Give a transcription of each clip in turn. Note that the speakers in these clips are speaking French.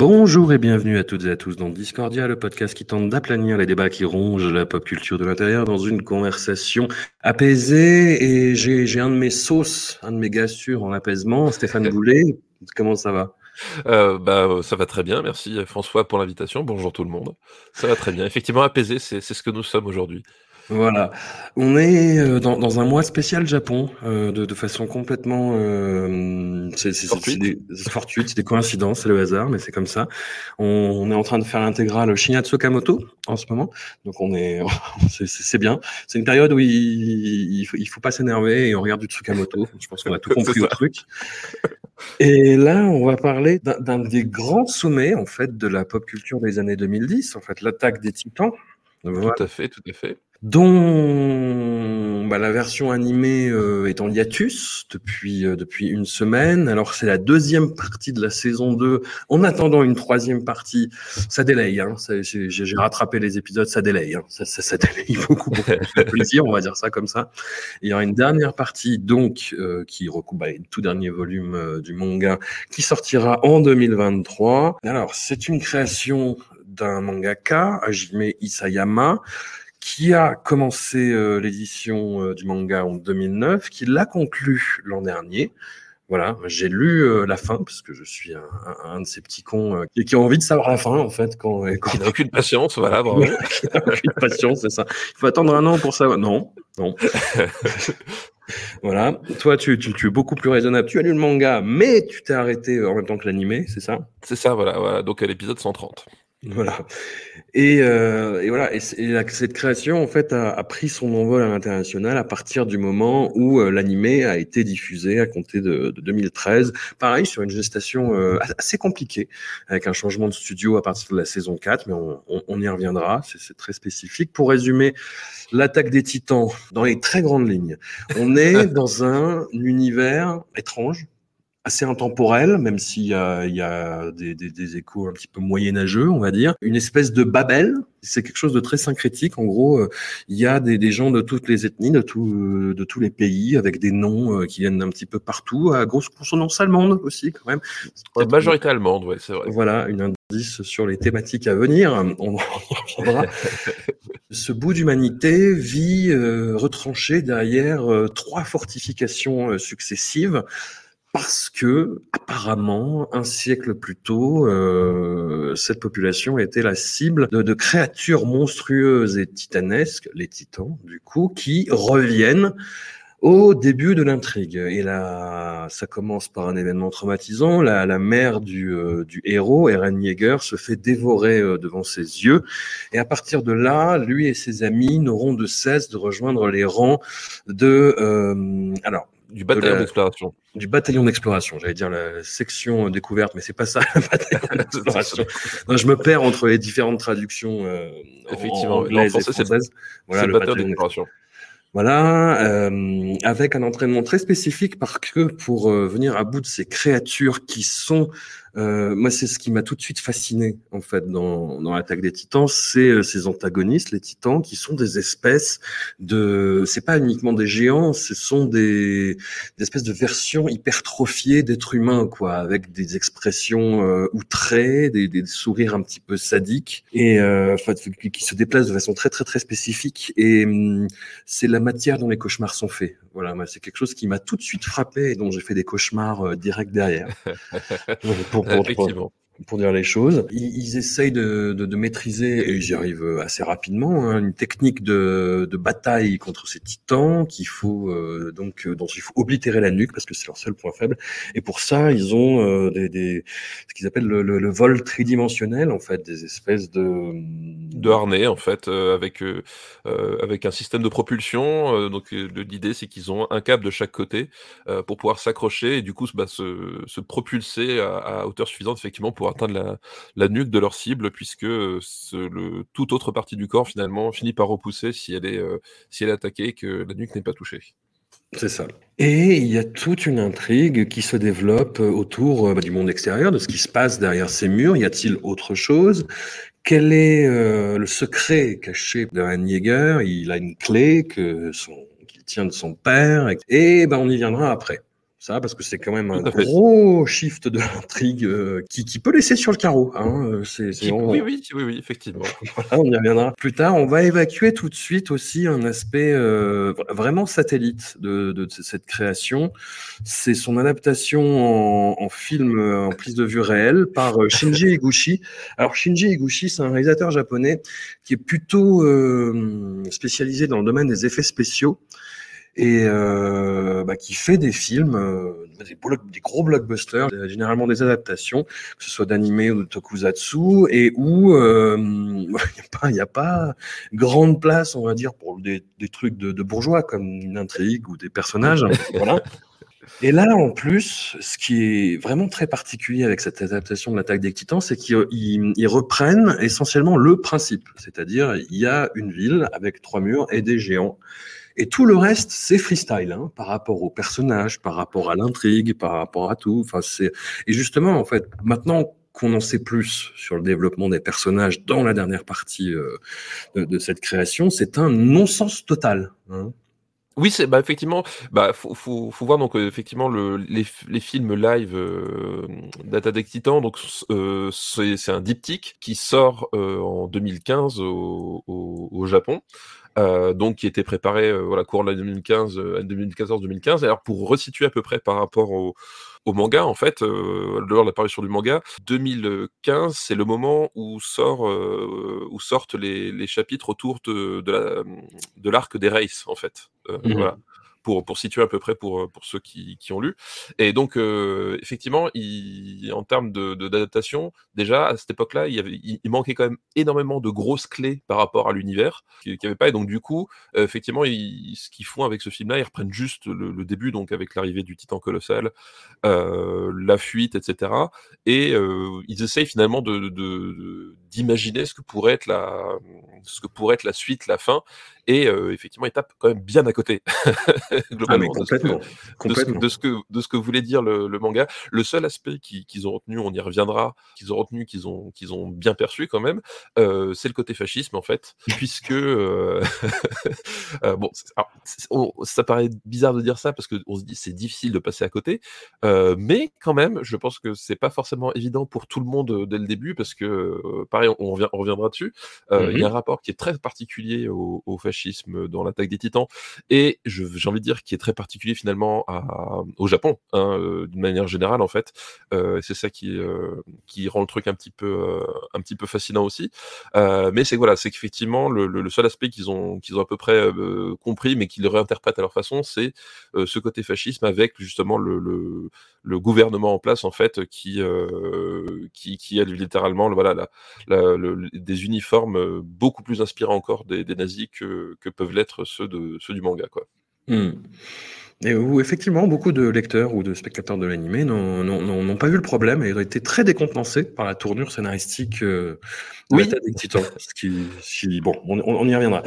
Bonjour et bienvenue à toutes et à tous dans Discordia, le podcast qui tente d'aplanir les débats qui rongent la pop culture de l'intérieur dans une conversation apaisée. Et j'ai un de mes sauces, un de mes gars sûrs en apaisement, Stéphane Boulet. Comment ça va? Euh, bah, euh, ça va très bien, merci François pour l'invitation. Bonjour tout le monde. Ça va très bien. Effectivement, apaisé, c'est ce que nous sommes aujourd'hui. Voilà. On est euh, dans, dans un mois spécial Japon, euh, de, de façon complètement euh, c'est c'est- c'est Fortuite. des c'est fortuite, c'est des coïncidences, c'est le hasard, mais c'est comme ça. On, on est en train de faire l'intégrale Shinya Tsukamoto en ce moment, donc on est c'est c'est- c'est bien. C'est une période où il, il faut, il faut pas s'énerver et on regarde du Tsukamoto. Je pense qu'on a tout compris C'est au truc. Et là, on va parler d'un d'un des grands sommets en fait de la pop culture des années 2010, en fait l'attaque des Titans. Voilà Tout à fait, tout à fait. dont bah, la version animée euh, est en hiatus depuis, euh, depuis une semaine. Alors c'est la deuxième partie de la saison 2. En attendant une troisième partie, ça délaye. Hein. J'ai rattrapé les épisodes, ça délaye. Hein. Ça, ça, ça délaye beaucoup, de plaisir, on va dire ça comme ça. Et il y aura une dernière partie donc euh, qui recoupe bah, le tout dernier volume euh, du manga qui sortira en 2023. Alors c'est une création d'un mangaka, Hajime Isayama, qui a commencé euh, l'édition euh, du manga en 2009, qui l'a conclu l'an dernier. Voilà, j'ai lu euh, la fin parce que je suis un, un- un de ces petits cons euh, qui, qui ont envie de savoir la fin en fait quand, quand Qui n'a aucune patience, voilà, bravo. qui n'a aucune patience, c'est ça. Il faut attendre un an pour savoir. Non, non. voilà. Toi, tu, tu, tu es beaucoup plus raisonnable. Tu as lu le manga, mais tu t'es arrêté en même temps que l'animé, c'est ça? C'est ça, voilà, voilà. Donc à l'épisode 130. Voilà. Et, euh, et voilà. Et, c'est- et la- cette création, en fait, a, a pris son envol à l'international à partir du moment où euh, l'animé a été diffusé à compter de, de 2013. Pareil, sur une gestation euh, assez compliquée, avec un changement de studio à partir de la saison 4, mais on, on- on y reviendra. C'est très spécifique. Pour résumer, l'attaque des titans, dans les très grandes lignes, on est dans un univers étrange assez intemporel, même s'il y a, il y a des, des, des échos un petit peu moyenâgeux, on va dire. Une espèce de Babel, c'est quelque chose de très syncrétique. En gros, euh, il y a des, des gens de toutes les ethnies, de, tout, euh, de tous les pays, avec des noms euh, qui viennent d'un petit peu partout, à grosse consonance allemande aussi, quand même. Peut-être- majorité allemande, ouais, c'est vrai. voilà, une indice sur les thématiques à venir. On reviendra. Ce bout d'humanité vit euh, retranché derrière euh, trois fortifications euh, successives parce que apparemment un siècle plus tôt, euh, cette population était la cible de, créatures monstrueuses et titanesques, les titans du coup, qui reviennent au début de l'intrigue. Et là, ça commence par un événement traumatisant. La, mère du, euh, héros, Eren Yeager, se fait dévorer euh, devant ses yeux. Et à partir de là, lui et ses amis n'auront de cesse de rejoindre les rangs de... euh, alors, Du bataillon d'exploration. du bataillon d'exploration. J'allais dire la section euh, découverte, mais c'est pas ça, le bataillon d'exploration. Non, je me perds entre les différentes traductions euh, en- Effectivement, en et français, c'est le- françaises. Voilà, le bataillon d'exploration. voilà, euh, avec un entraînement très spécifique parce que pour euh, venir à bout de ces créatures qui sont, euh, moi c'est ce qui m'a tout de suite fasciné en fait dans, dans l'attaque des Titans, c'est euh, ces antagonistes, les Titans, qui sont des espèces de, c'est pas uniquement des géants, ce sont des, des espèces de versions hypertrophiées d'êtres humains quoi, avec des expressions euh, outrées, des, des sourires un petit peu sadiques et euh, enfin, qui se déplacent de façon très très très spécifique et hum, c'est la matière dont les cauchemars sont faits. Voilà, moi, c'est quelque chose qui m'a tout de suite frappé et dont j'ai fait des cauchemars euh, direct derrière. pour, pour- pour- Effectivement. Pour dire les choses. Ils, ils essayent de, de, de, maîtriser, et ils y arrivent assez rapidement, hein, une technique de, de, bataille contre ces titans qu'il faut euh, donc dont il faut oblitérer la nuque parce que c'est leur seul point faible. Et pour ça, ils ont euh, des, des, ce qu'ils appellent le, le, le, vol tridimensionnel, en fait, des espèces de de harnais en fait, euh, avec euh, avec un système de propulsion. donc l'idée c'est qu'ils ont un câble de chaque côté pour pouvoir s'accrocher et du coup bah, se, se propulser à, à hauteur suffisante effectivement pour atteindre la, la, nuque de leur cible, puisque ce, le, toute autre partie du corps finalement finit par repousser si elle est, euh, si elle est attaquée et que la nuque n'est pas touchée. C'est ça. Et il y a toute une intrigue qui se développe autour bah, du monde extérieur, de ce qui se passe derrière ces murs. Y a-t-il autre chose? Quel est euh, le secret caché d'un Jäger? Il a une clé que son, qu'il tient de son père. Et ben, on y viendra après ça, parce que c'est quand même un gros shift de l'intrigue euh, qui, qui, peut laisser sur le carreau. Hein. Euh, c'est, c'est on... oui, oui, oui, oui, effectivement. voilà, on y reviendra plus tard. On va évacuer tout de suite aussi un aspect euh, vraiment satellite de, de, de, cette création. C'est son adaptation en, en, film en prise de vue réelle par Shinji Higuchi. Alors Shinji Higuchi, c'est un réalisateur japonais qui est plutôt euh, spécialisé dans le domaine des effets spéciaux et euh, bah, qui fait des films, euh, des, des, gros blockbusters, euh, généralement des adaptations, que ce soit d'animé ou de tokusatsu, et où euh, il n'y a, pas, a pas grande place, on va dire, pour des, des trucs de, de, bourgeois, comme une intrigue ou des personnages. voilà. Et là, en plus, ce qui est vraiment très particulier avec cette adaptation de l'attaque des titans, c'est qu'ils reprennent essentiellement le principe. C'est-à-dire, il y a une ville avec trois murs et des géants. Et tout le reste, c'est freestyle, hein, par rapport aux personnages, par rapport à l'intrigue, par rapport à tout. Enfin, c'est et justement, en fait, maintenant qu'on en sait plus sur le développement des personnages dans la dernière partie euh, de, cette création, c'est un non-sens total. Hein. Oui, c'est bah effectivement, bah faut, faut, faut voir donc euh, effectivement le, les, les films live euh, d'Attaque des Titans. Donc euh, c'est un diptyque qui sort euh, en 2015 au, au, au Japon. Euh, donc qui était préparé euh, voilà cours de 2015 2014-2015 alors pour resituer à peu près par rapport au, au manga en fait euh, lors de l'apparition du manga 2015 c'est le moment où sort euh, où sortent les, les chapitres autour de de la de l'arc des races en fait. Mmh. voilà pour, pour situer à peu près pour, pour ceux qui, qui ont lu. Et donc, euh, effectivement, il, en termes d'adaptation, de, déjà, à cette époque-là, il, il, il, manquait quand même énormément de grosses clés par rapport à l'univers qu'il n'y avait pas. Et donc, du coup, euh, effectivement, ils, ce qu'ils font avec ce film-là, ils reprennent juste le, le début, donc avec l'arrivée du titan colossal, euh, la fuite, etc. Et euh, ils essayent finalement de, de, d'imaginer ce que pourrait être la ce que pourrait être la suite, la fin, et euh, effectivement, il tape quand même bien à côté globalement ah, complètement, de, ce que, complètement. De, ce que, de ce que voulait dire le, le manga. Le seul aspect qu'ils qu ont retenu, on y reviendra, qu'ils ont retenu, qu'ils ont qu'ils ont bien perçu quand même, euh, c'est le côté fascisme en fait, puisque euh, euh bon, alors, on, ça paraît bizarre de dire ça parce que on se dit c'est difficile de passer à côté, euh, mais quand même, je pense que c'est pas forcément évident pour tout le monde dès le début parce que pareil, on, revient, on reviendra dessus. Mm -hmm. Il y a un rapport qui est très particulier au, au fascisme dans l'attaque des Titans et j'ai envie dire qui est très particulier finalement au Japon hein, euh, d'une manière générale en fait. Euh, c'est ça qui euh, qui rend le truc un petit peu un petit peu fascinant aussi. Mais c'est voilà, c'est qu'effectivement le, seul aspect qu'ils ont qu'ils ont à peu près compris, mais qu'ils réinterprètent à leur façon, c'est ce côté fascisme avec justement le, le, gouvernement en place en fait qui qui qui a littéralement voilà la, des uniformes beaucoup plus inspirants encore des, des nazis que, que peuvent l'être ceux de ceux du manga quoi. Mmh. Et où effectivement beaucoup de lecteurs ou de spectateurs de l'animé n'ont pas vu le problème et ont été très décompensés par la tournure scénaristique euh, de oui. des Titans. Ce qui, qui, bon, on, on, y reviendra.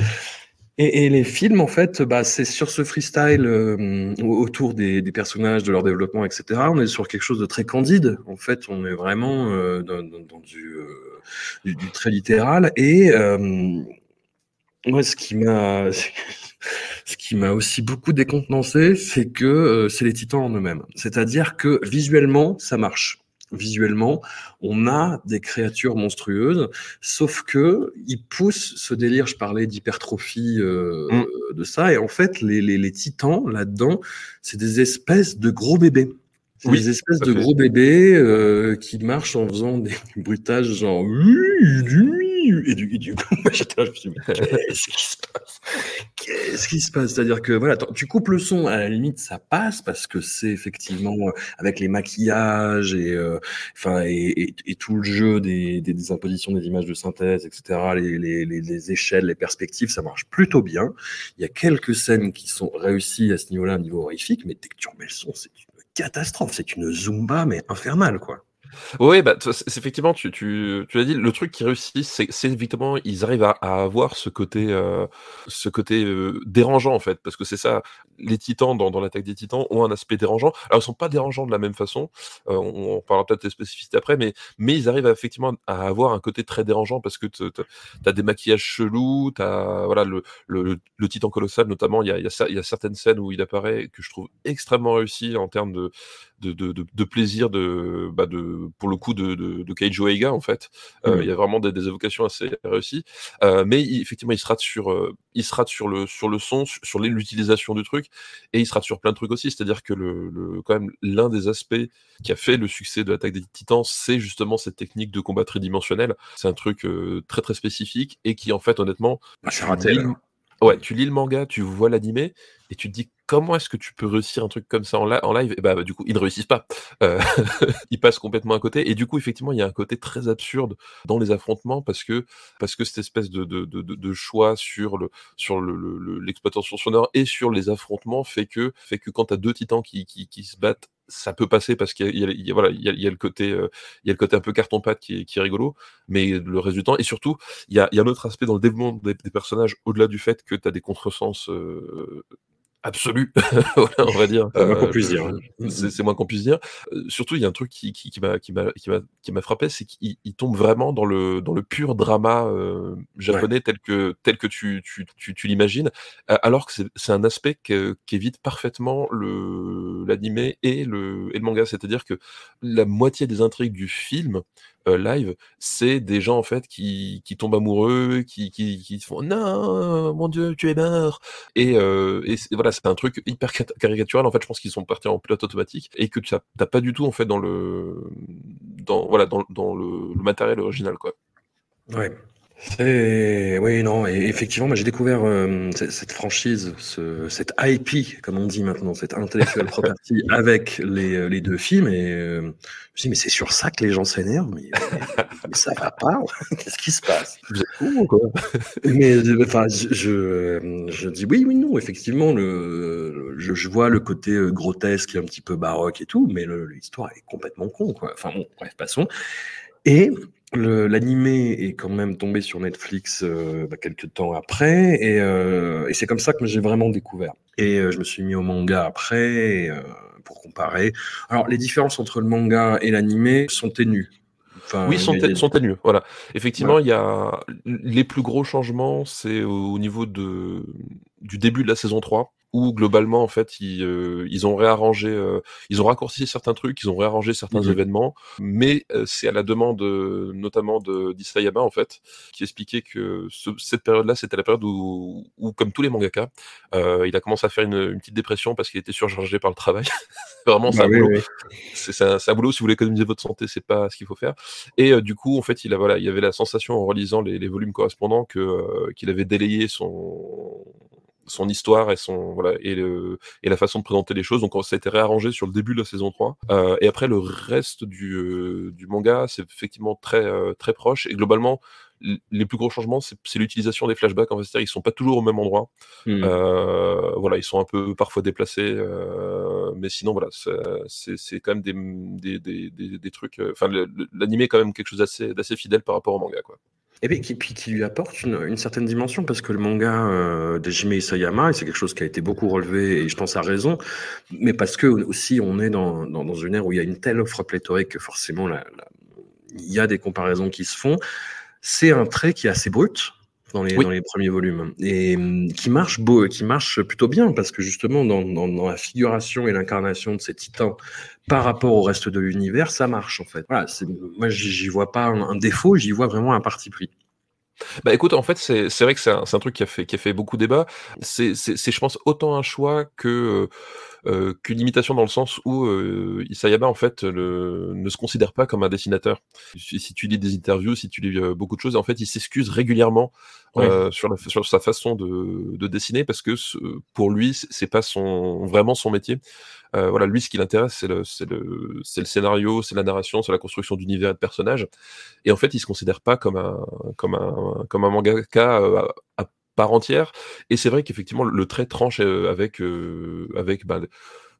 Et, et, les films, en fait, bah, c'est sur ce freestyle euh, autour des, des, personnages, de leur développement, etc. On est sur quelque chose de très candide. En fait, on est vraiment euh, dans, dans, dans du, du, du, très littéral. Et moi, ce qui m'a ce qui m'a aussi beaucoup décontenancé, c'est que euh, c'est les titans en eux-mêmes. C'est-à-dire que visuellement, ça marche. Visuellement, on a des créatures monstrueuses, sauf que ils poussent ce délire. Je parlais d'hypertrophie euh, mmh. de ça, et en fait, les, les, les titans là-dedans, c'est des espèces de gros bébés. Des espèces de gros bébés euh, qui marchent en faisant des bruitages genre et du, et du coup, j'étais là, je me suis dit, qu'est-ce qui se passe? Qu'est-ce qui se passe? C'est-à-dire que voilà, tu coupes le son, à la limite, ça passe parce que c'est effectivement euh, avec les maquillages et euh, et, et, tout le jeu des, des, des, impositions des images de synthèse, etc. Les, les, les, les, échelles, les perspectives, ça marche plutôt bien. Il y a quelques scènes qui sont réussies à ce niveau-là, au niveau horrifique, mais dès que tu remets le son, c'est une catastrophe, c'est une zumba mais infernale, quoi. Oui, bah, effectivement, tu, tu, tu l'as dit, le truc qui réussit, c'est c'est évidemment, ils arrivent à, à avoir ce côté, euh, ce côté euh, dérangeant en fait, parce que c'est ça, les titans dans, dans l'attaque des titans ont un aspect dérangeant. Alors ils sont pas dérangeants de la même façon, euh, on, on, parlera peut-être des spécificités après, mais, mais ils arrivent à, effectivement à avoir un côté très dérangeant parce que tu as des maquillages chelous, tu as voilà, le, le, le, titan colossal notamment, il y a, y, a, y a certaines scènes où il apparaît que je trouve extrêmement réussi en termes de, de, de, de, plaisir de, bah de pour le coup de, de, de Keijo Eiga en fait. Euh, il y a vraiment des, des évocations assez réussies, euh, mais il, effectivement il se rate sur euh, il se rate sur le sur le son, sur l'utilisation du truc, et il se rate sur plein de trucs aussi. C'est-à-dire que le, le quand même l'un des aspects qui a fait le succès de l'attaque des Titans, c'est justement cette technique de combat tridimensionnel. C'est un truc euh, très très spécifique et qui en fait honnêtement, ah, raté, Ouais, tu lis le manga, tu vois l'animé, et tu te dis comment est-ce que tu peux réussir un truc comme ça en, live? Et bah, du coup, ils ne réussissent pas. Euh, ils passent complètement à côté. Et du coup, effectivement, il y a un côté très absurde dans les affrontements parce que parce que cette espèce de, de, de, choix sur le sur l'exploitation le, sonore et sur les affrontements fait que fait que quand tu as deux titans qui, qui, se battent ça peut passer parce qu'il y, y, voilà, il y, a, a le côté, euh, y a le côté un peu carton-pâte qui est, qui est rigolo, mais le temps, et surtout, il y a, a un autre aspect dans le développement des, des personnages, au-delà du fait que tu as des contresens euh, absolu, on va dire. C'est moins qu'on puisse dire. C'est moins qu'on puisse dire. surtout, il y a un truc qui, qui, qui m'a qui m'a qui m'a frappé, c'est qu'il tombe vraiment dans le dans le pur drama euh, japonais ouais. tel que tel que tu tu tu, tu l'imagines, alors que c'est un aspect qu'évite parfaitement le l'animé et le et le manga, c'est-à-dire que la moitié des intrigues du film euh, live, c'est des gens en fait qui, tombent amoureux, qui, qui, font non, mon Dieu, tu es mort. Et, euh, voilà, c'est un truc hyper caricatural. En fait, je pense qu'ils sont partis en pilote automatique et que tu n'as pas du tout en fait dans le dans voilà dans, matériel original quoi. Ouais. C'est oui non et effectivement moi j'ai découvert euh, cette franchise ce, cette IP comme on dit maintenant cette intellectual property avec les, euh, les deux films et euh, je me suis dit mais c'est sur ça que les gens s'énervent mais, mais, mais, ça va pas qu'est-ce qui se passe? Vous êtes fou quoi? Mais enfin je, je, je dis oui oui non effectivement le je, je vois le côté grotesque et un petit peu baroque et tout mais l'histoire est complètement con quoi. Enfin bon bref passons. Et L'animé est quand même tombé sur Netflix euh, bah, quelques temps après, et, euh, et c'est comme ça que j'ai vraiment découvert. Et euh, je me suis mis au manga après euh, pour comparer. Alors les différences entre le manga et l'animé sont ténues. Enfin, oui, sont, sont ténues. Voilà. Effectivement, il ouais. y a les plus gros changements, c'est au niveau de du début de la saison 3 où globalement en fait ils, euh, ils ont réarrangé, euh, ils ont raccourci certains trucs, ils ont réarrangé certains mmh. événements, mais euh, c'est à la demande notamment de d'Isayama en fait, qui expliquait que ce, cette période-là c'était la période où, où, comme tous les mangaka, il a commencé à faire une, une petite dépression parce qu'il était surchargé par le travail. Vraiment, c'est bah, un oui, boulot. Oui. C'est un, un, boulot si vous voulez économiser votre santé, c'est pas ce qu'il faut faire. Et du coup en fait il a voilà, il y avait la sensation en relisant les, les volumes correspondants que qu'il avait délayé son son histoire et son voilà et, le, et la façon de présenter les choses. Donc ça a été réarrangé sur le début de la saison 3. Euh, et après le reste du, euh, du manga, c'est effectivement très euh, très proche et globalement les plus gros changements, c'est l'utilisation des flashbacks. En fait, ils sont pas toujours au même endroit. Mmh. Euh, voilà, ils sont un peu parfois déplacés, euh, mais sinon, voilà, c'est quand même des, des, des, des trucs. Euh, enfin, l'animé est quand même quelque chose d'assez fidèle par rapport au manga, quoi. Et puis qui, qui, lui apporte une, une, certaine dimension, parce que le manga euh, d'Ejime Isayama, c'est quelque chose qui a été beaucoup relevé, et je pense à raison, mais parce que aussi on est dans, dans, dans une ère où il y a une telle offre pléthorique que forcément il y a des comparaisons qui se font. C'est un trait qui est assez brut, dans les, oui. dans les premiers volumes et qui marche beau, qui marche plutôt bien parce que justement dans, dans, dans la figuration et l'incarnation de ces titans par rapport au reste de l'univers, ça marche en fait. Voilà, moi j'y vois pas un, un défaut, j'y vois vraiment un parti pris. Bah écoute, en fait, c'est vrai que c'est un, un, truc qui a fait, qui a fait beaucoup débat. C'est, je pense, autant un choix que qu'une imitation dans le sens où Isayama en fait le, ne se considère pas comme un dessinateur. Si, si tu lis des interviews, si tu lis beaucoup de choses, en fait, il s'excuse régulièrement sur, la, sur sa façon de, de dessiner parce que pour lui, c'est pas son vraiment son métier. Euh, voilà, lui, ce qui l'intéresse, c'est le, le, le, scénario, c'est la narration, c'est la construction d'univers et de personnages. Et en fait, il se considère pas comme un, comme un, comme un mangaka euh, à, part entière. Et c'est vrai qu'effectivement, le trait tranche euh, avec, avec bah,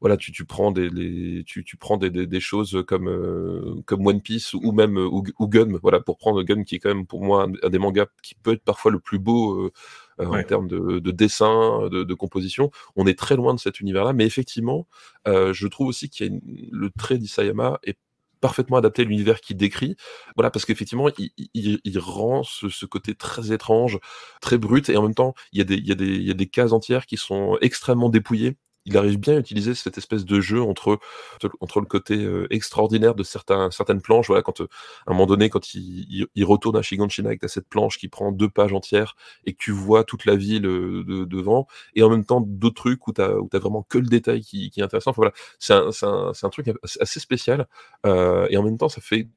voilà, tu, tu prends des, les, tu, tu, prends des, des, des choses comme, comme One Piece ou même ou, Gun, voilà, pour prendre Gun qui est quand même pour moi un, des mangas qui peut être parfois le plus beau euh, en termes de, de dessin, de, de, composition. On est très loin de cet univers-là, mais effectivement, euh, je trouve aussi qu'il y a le trait d'Isayama est parfaitement adapté à l'univers qu'il décrit. Voilà, parce qu'effectivement, il, rend ce, côté très étrange, très brut, et en même temps, il y a des cases entières qui sont extrêmement dépouillées il arrive bien à utiliser cette espèce de jeu entre, entre le côté euh, extraordinaire de certains, certaines planches. Voilà, quand euh, à un moment donné, quand il, il, retourne à Shiganshina avec cette planche qui prend deux pages entières et que tu vois toute la ville euh, de, devant, et en même temps d'autres trucs où tu as, as, vraiment que le détail qui, qui est intéressant. Enfin, voilà, c'est un, un, un, truc assez spécial euh, et en même temps, ça fait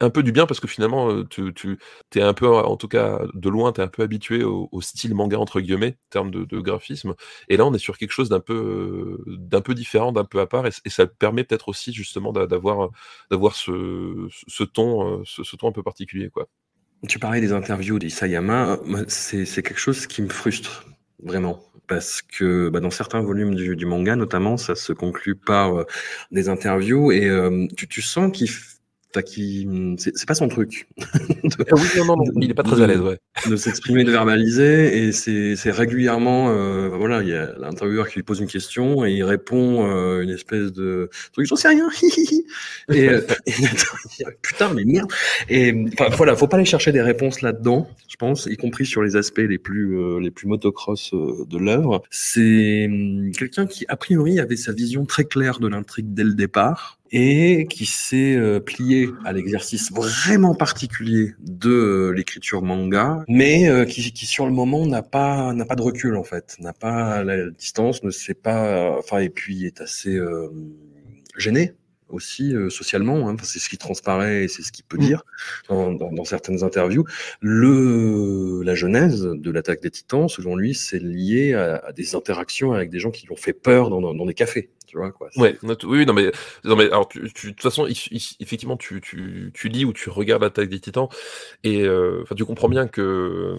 un peu du bien parce que finalement, tu, tu es un peu, en tout cas de loin, tu es un peu habitué au, style manga entre guillemets, en termes de, graphisme. Et là, on est sur quelque chose d'un peu, d'un peu différent, d'un peu à part, et, ça permet peut-être aussi justement d'avoir, d'avoir ce, ton, ce, ton un peu particulier, quoi. Tu parlais des interviews d'Isayama, c'est, c'est quelque chose qui me frustre vraiment parce que bah, dans certains volumes du, du, manga notamment ça se conclut par des interviews et tu, tu sens qu'il qui c'est pas son truc. de, ah oui, non, non, il est pas très à l'aise, ouais. De s'exprimer, de verbaliser, et c'est régulièrement, euh, voilà, il y a l'intervieweur qui lui pose une question et il répond euh, une espèce de truc, j'en sais rien. et, euh, et, putain, mais merde. Et enfin, voilà, faut pas aller chercher des réponses là-dedans, je pense, y compris sur les aspects les plus euh, les plus motocross euh, de l'œuvre. C'est hum, quelqu'un qui a priori avait sa vision très claire de l'intrigue dès le départ et qui s'est euh, plié à l'exercice vraiment particulier de euh, l'écriture manga, mais euh, qui, qui, sur le moment n'a pas n'a pas de recul en fait, n'a pas la distance, ne sait pas, enfin et puis est assez gêné aussi socialement, hein, c'est ce qui transparaît et c'est ce qu'il peut mmh. dire dans, dans, dans, certaines interviews. Le, la genèse de l'attaque des titans, selon lui, c'est lié à, à, des interactions avec des gens qui lui ont fait peur dans, dans des cafés Ouais, oui, non mais, non mais alors, de toute façon, effectivement, tu, tu, tu lis ou tu regardes l'attaque des Titans et euh, tu comprends bien que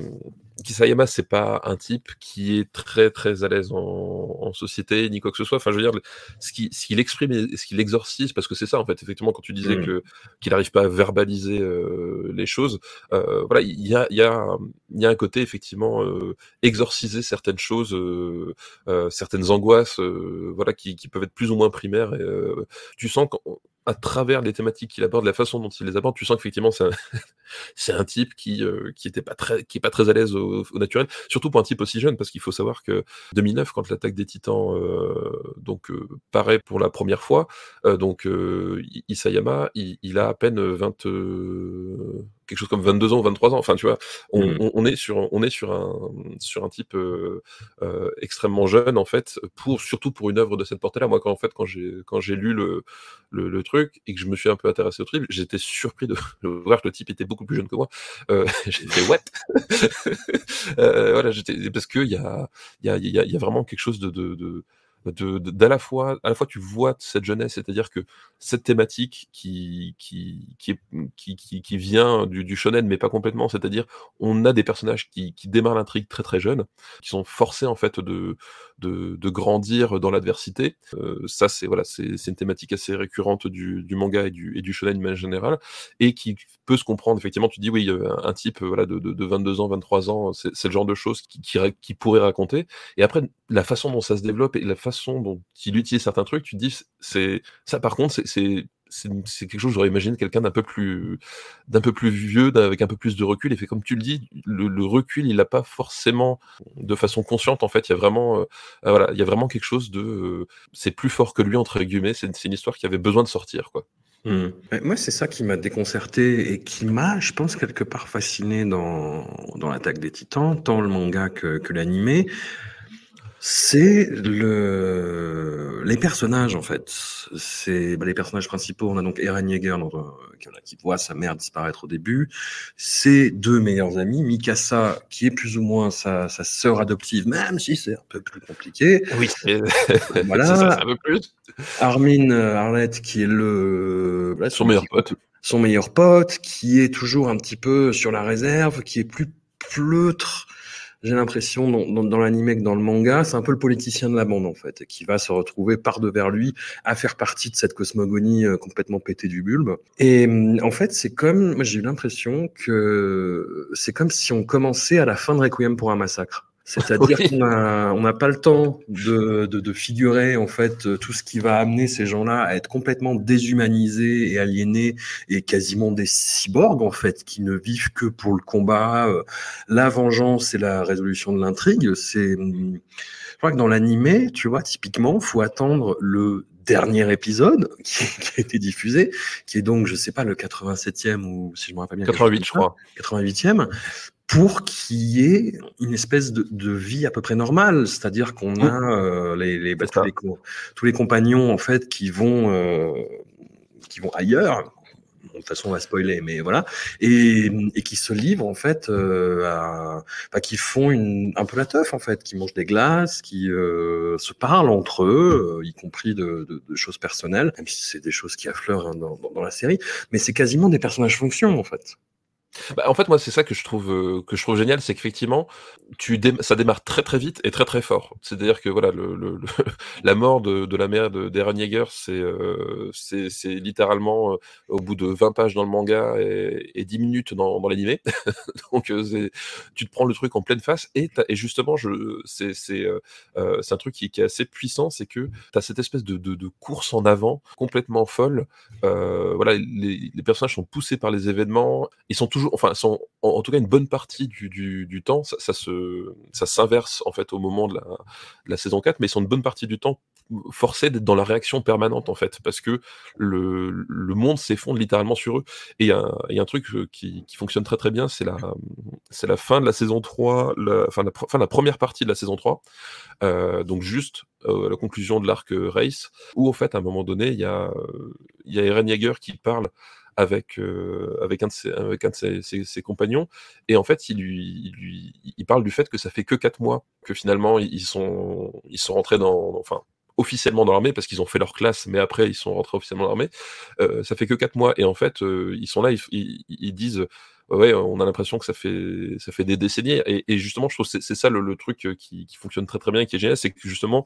Kisayama, c'est pas un type qui est très très à l'aise en, en, société ni quoi que ce soit. Enfin, je veux dire, ce qu'il exprime et ce qu'il exorcise, parce que c'est ça en fait. Effectivement, quand tu disais mmh. que qu'il n'arrive pas à verbaliser euh, les choses, euh, voilà, il y a il y a il y a un côté effectivement euh, exorciser certaines choses, euh, euh, certaines angoisses, voilà, qui, qui peuvent être plus ou moins primaires. Et, tu sens qu'à travers les thématiques qu'il aborde, la façon dont il les aborde, tu sens qu'effectivement c'est un, un type qui euh, qui était pas très qui est pas très à l'aise au, au, naturel, surtout pour un type aussi jeune, parce qu'il faut savoir que 2009, quand l'attaque des Titans euh, donc euh, paraît pour la première fois, donc Isayama, il, il, a à peine 20 quelque chose comme 22 ans ou 23 ans. Enfin, tu vois, on, mmh. on, on, est sur, on est sur un, sur un type euh, euh, extrêmement jeune en fait, pour surtout pour une œuvre de cette portée-là. Moi, quand en fait, quand j'ai quand j'ai lu le, le, le, truc et que je me suis un peu intéressé au truc, j'étais surpris de, voir que le type était beaucoup plus jeune que moi. Euh, j'ai fait what? Euh, Voilà, j'étais parce que il y a il y a il y a, y a vraiment quelque chose de, de, de de, d'à la fois, à la fois tu vois cette jeunesse, c'est-à-dire que cette thématique qui qui qui, qui, qui, vient du, du, shonen, mais pas complètement, c'est-à-dire on a des personnages qui, qui démarrent l'intrigue très très jeunes, qui sont forcés en fait de de, de grandir dans l'adversité. Euh, ça c'est voilà, c'est, une thématique assez récurrente du, du manga et du et du shonen en général, et qui se comprendre effectivement. Tu dis oui, euh, un type voilà de, de, de 22 ans, 23 ans, c'est, c'est le genre de choses qui, pourrait raconter. Et après la façon dont ça se développe et la façon dont il utilise certains trucs, tu te dis, c'est ça par contre, c'est quelque chose j'aurais imaginé quelqu'un d'un peu plus peu plus vieux avec un peu plus de recul et fait comme tu le dis le, recul il l'a pas forcément de façon consciente en fait il y a vraiment euh, voilà il y a vraiment quelque chose de euh, c'est plus fort que lui entre guillemets c'est une histoire qui avait besoin de sortir quoi mmh. Moi, c'est ça qui m'a déconcerté et qui m'a, je pense, quelque part fasciné dans, dans l'attaque des titans, tant le manga que, que l'animé c'est le les personnages, en fait, c'est bah, les personnages principaux. On a donc Eren Yeager qui, qui, voit sa mère disparaître au début. Ses deux meilleurs amis, Mikasa, qui est plus ou moins sa, sa sœur adoptive, même si c'est un peu plus compliqué. Oui, voilà. ça, un peu plus. Armin Arlette, qui est le son meilleur pote. Son meilleur pote, qui est toujours un petit peu sur la réserve, qui est plus pleutre j'ai l'impression dans, dans, l'anime que dans le manga, c'est un peu le politicien de la bande en fait, qui va se retrouver par devers lui à faire partie de cette cosmogonie euh, complètement pétée du bulbe. Et hum, en fait, c'est comme, moi j'ai eu l'impression que c'est comme si on commençait à la fin de Requiem pour un massacre. C'est-à-dire qu'on n'a pas le temps de, de, figurer en fait tout ce qui va amener ces gens-là à être complètement déshumanisés et aliénés et quasiment des cyborgs en fait qui ne vivent que pour le combat, euh, la vengeance et la résolution de l'intrigue. C'est, je crois que dans l'animé, tu vois, typiquement, faut attendre le dernier épisode qui, a été diffusé, qui est donc, je sais pas, le 87e ou si je me rappelle bien. 88, je crois. 88e, pour qu'il y ait une espèce de, de, vie à peu près normale, c'est-à-dire qu'on a euh, les, les, bah, tous, les, tous, les, compagnons en fait qui vont euh, qui vont ailleurs. de toute façon, on va spoiler, mais voilà, et, et qui se livrent en fait, euh, à, bah, qui font une, un peu la teuf en fait, qui mangent des glaces, qui euh, se parlent entre eux, euh, y compris de, de, de, choses personnelles, même si c'est des choses qui affleurent hein, dans, dans, dans, la série, mais c'est quasiment des personnages fonction en fait. Bah, en fait, moi, c'est ça que je trouve euh, que je trouve génial, c'est qu'effectivement, tu ça démarre très très vite et très très fort. C'est-à-dire que voilà, le, le, la mort de, de la mère d'Eren Yeager, c'est euh, c'est littéralement euh, au bout de 20 pages dans le manga et, et 10 minutes dans, dans l'animé. Donc, euh, tu te prends le truc en pleine face et, et justement, c'est c'est c'est un truc qui, qui, est assez puissant, c'est que tu as cette espèce de, de, de, course en avant complètement folle. voilà, les, les personnages sont poussés par les événements, ils sont toujours enfin, en, tout cas, une bonne partie du, temps, ça, ça, se, ça s'inverse en fait au moment de la, saison 4, mais ils sont une bonne partie du temps forcés d'être dans la réaction permanente en fait, parce que le, monde s'effondre littéralement sur eux. Et il y, a un truc euh, qui, fonctionne très très bien, c'est la, la fin de la saison 3, la, enfin, la, fin, la première partie de la saison 3, euh, donc juste euh, la conclusion de l'arc euh, Race, où en fait à un moment donné, il y a, y a Eren Jaeger qui parle avec, euh, avec un de, ses, compagnons. Et en fait, il, lui, il, parle du fait que ça fait que quatre mois que finalement ils sont, ils sont rentrés dans, enfin, officiellement dans l'armée parce qu'ils ont fait leur classe, mais après ils sont rentrés officiellement dans l'armée. Euh, ça fait que quatre mois et en fait euh, ils sont là, ils, ils, disent ouais, on a l'impression que ça fait ça fait des décennies et, justement je trouve c'est c'est ça le, le truc qui, qui, fonctionne très très bien et qui est génial, c'est que justement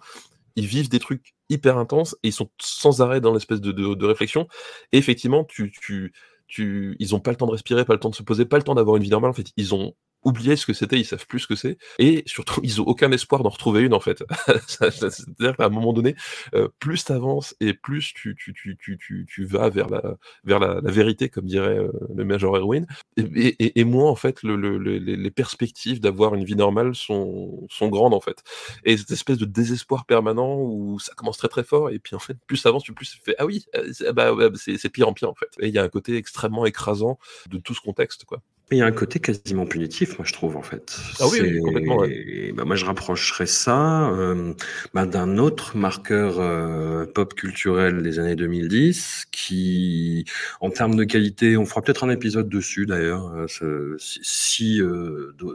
ils vivent des trucs hyper intenses et ils sont sans arrêt dans l'espèce de, de, de, réflexion. Et effectivement, tu, tu, tu, ils ont pas le temps de respirer, pas le temps de se poser, pas le temps d'avoir une vie normale. En fait, ils ont oublié ce que c'était, ils savent plus ce que c'est, et surtout ils ont aucun espoir d'en retrouver une en fait. C'est-à-dire qu'à un moment donné, euh, plus t'avances et plus tu, tu, tu, tu, tu, tu vas vers la vers la, la vérité, comme dirait euh, le Major Erwin, et, et, et, moins en fait le, le, le, les perspectives d'avoir une vie normale sont, sont grandes en fait. Et cette espèce de désespoir permanent où ça commence très très fort, et puis en fait plus t'avances, plus tu fais ah oui, euh, bah, c'est pire en pire en fait. Et il y a un côté extrêmement écrasant de tout ce contexte quoi. Il y a un côté quasiment punitif, moi je trouve en fait. Ah oui, oui complètement. Ouais. Bah, moi je rapprocherais ça euh, bah, d'un autre marqueur euh, pop culturel des années 2010 qui, en termes de qualité, on fera peut-être un épisode dessus d'ailleurs, euh, si,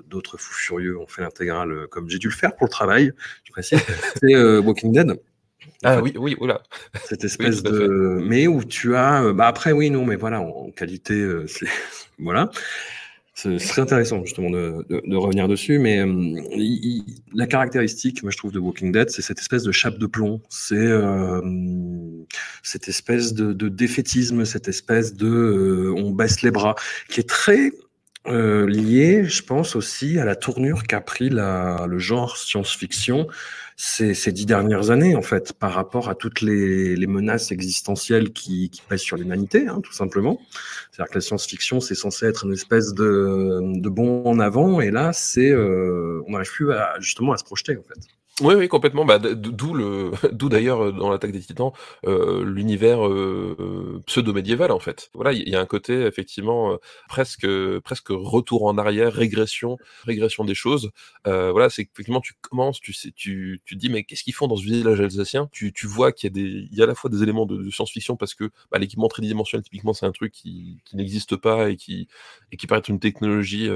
d'autres fous furieux ont fait l'intégrale comme j'ai dû le faire pour le travail, je précise, c'est Walking Dead. Ah fait, oui, oui, oula. Cette espèce oui, de, mais où tu as, bah après oui, non, mais voilà, en, en qualité, c'est voilà. Ce serait intéressant justement de, revenir dessus, mais euh, la caractéristique, moi je trouve, de Walking Dead, c'est cette espèce de chape de plomb, c'est euh, cette espèce de, défaitisme, cette espèce de euh, on baisse les bras, qui est très euh, lié, je pense aussi à la tournure qu'a pris le genre science-fiction ces, dix dernières années, en fait, par rapport à toutes les, les menaces existentielles qui, qui pèsent sur l'humanité, hein, tout simplement. C'est-à-dire que la science-fiction, c'est censé être une espèce de, de bon en avant, et là, c'est, euh, on n'arrive plus à, justement à se projeter, en fait. Oui, oui, complètement. Bah, d'où le, d'où d'ailleurs euh, dans l'attaque des Titans euh, l'univers euh, pseudo-médiéval en fait. Voilà, il y, a un côté effectivement presque, presque retour en arrière, régression, régression des choses. voilà, c'est effectivement tu commences, tu sais, tu, tu dis mais qu'est-ce qu'ils font dans ce village alsacien? Tu, tu vois qu'il y a des, il y a à la fois des éléments de, science-fiction parce que bah, l'équipement tridimensionnel typiquement c'est un truc qui, qui n'existe pas et qui, et qui paraît être une technologie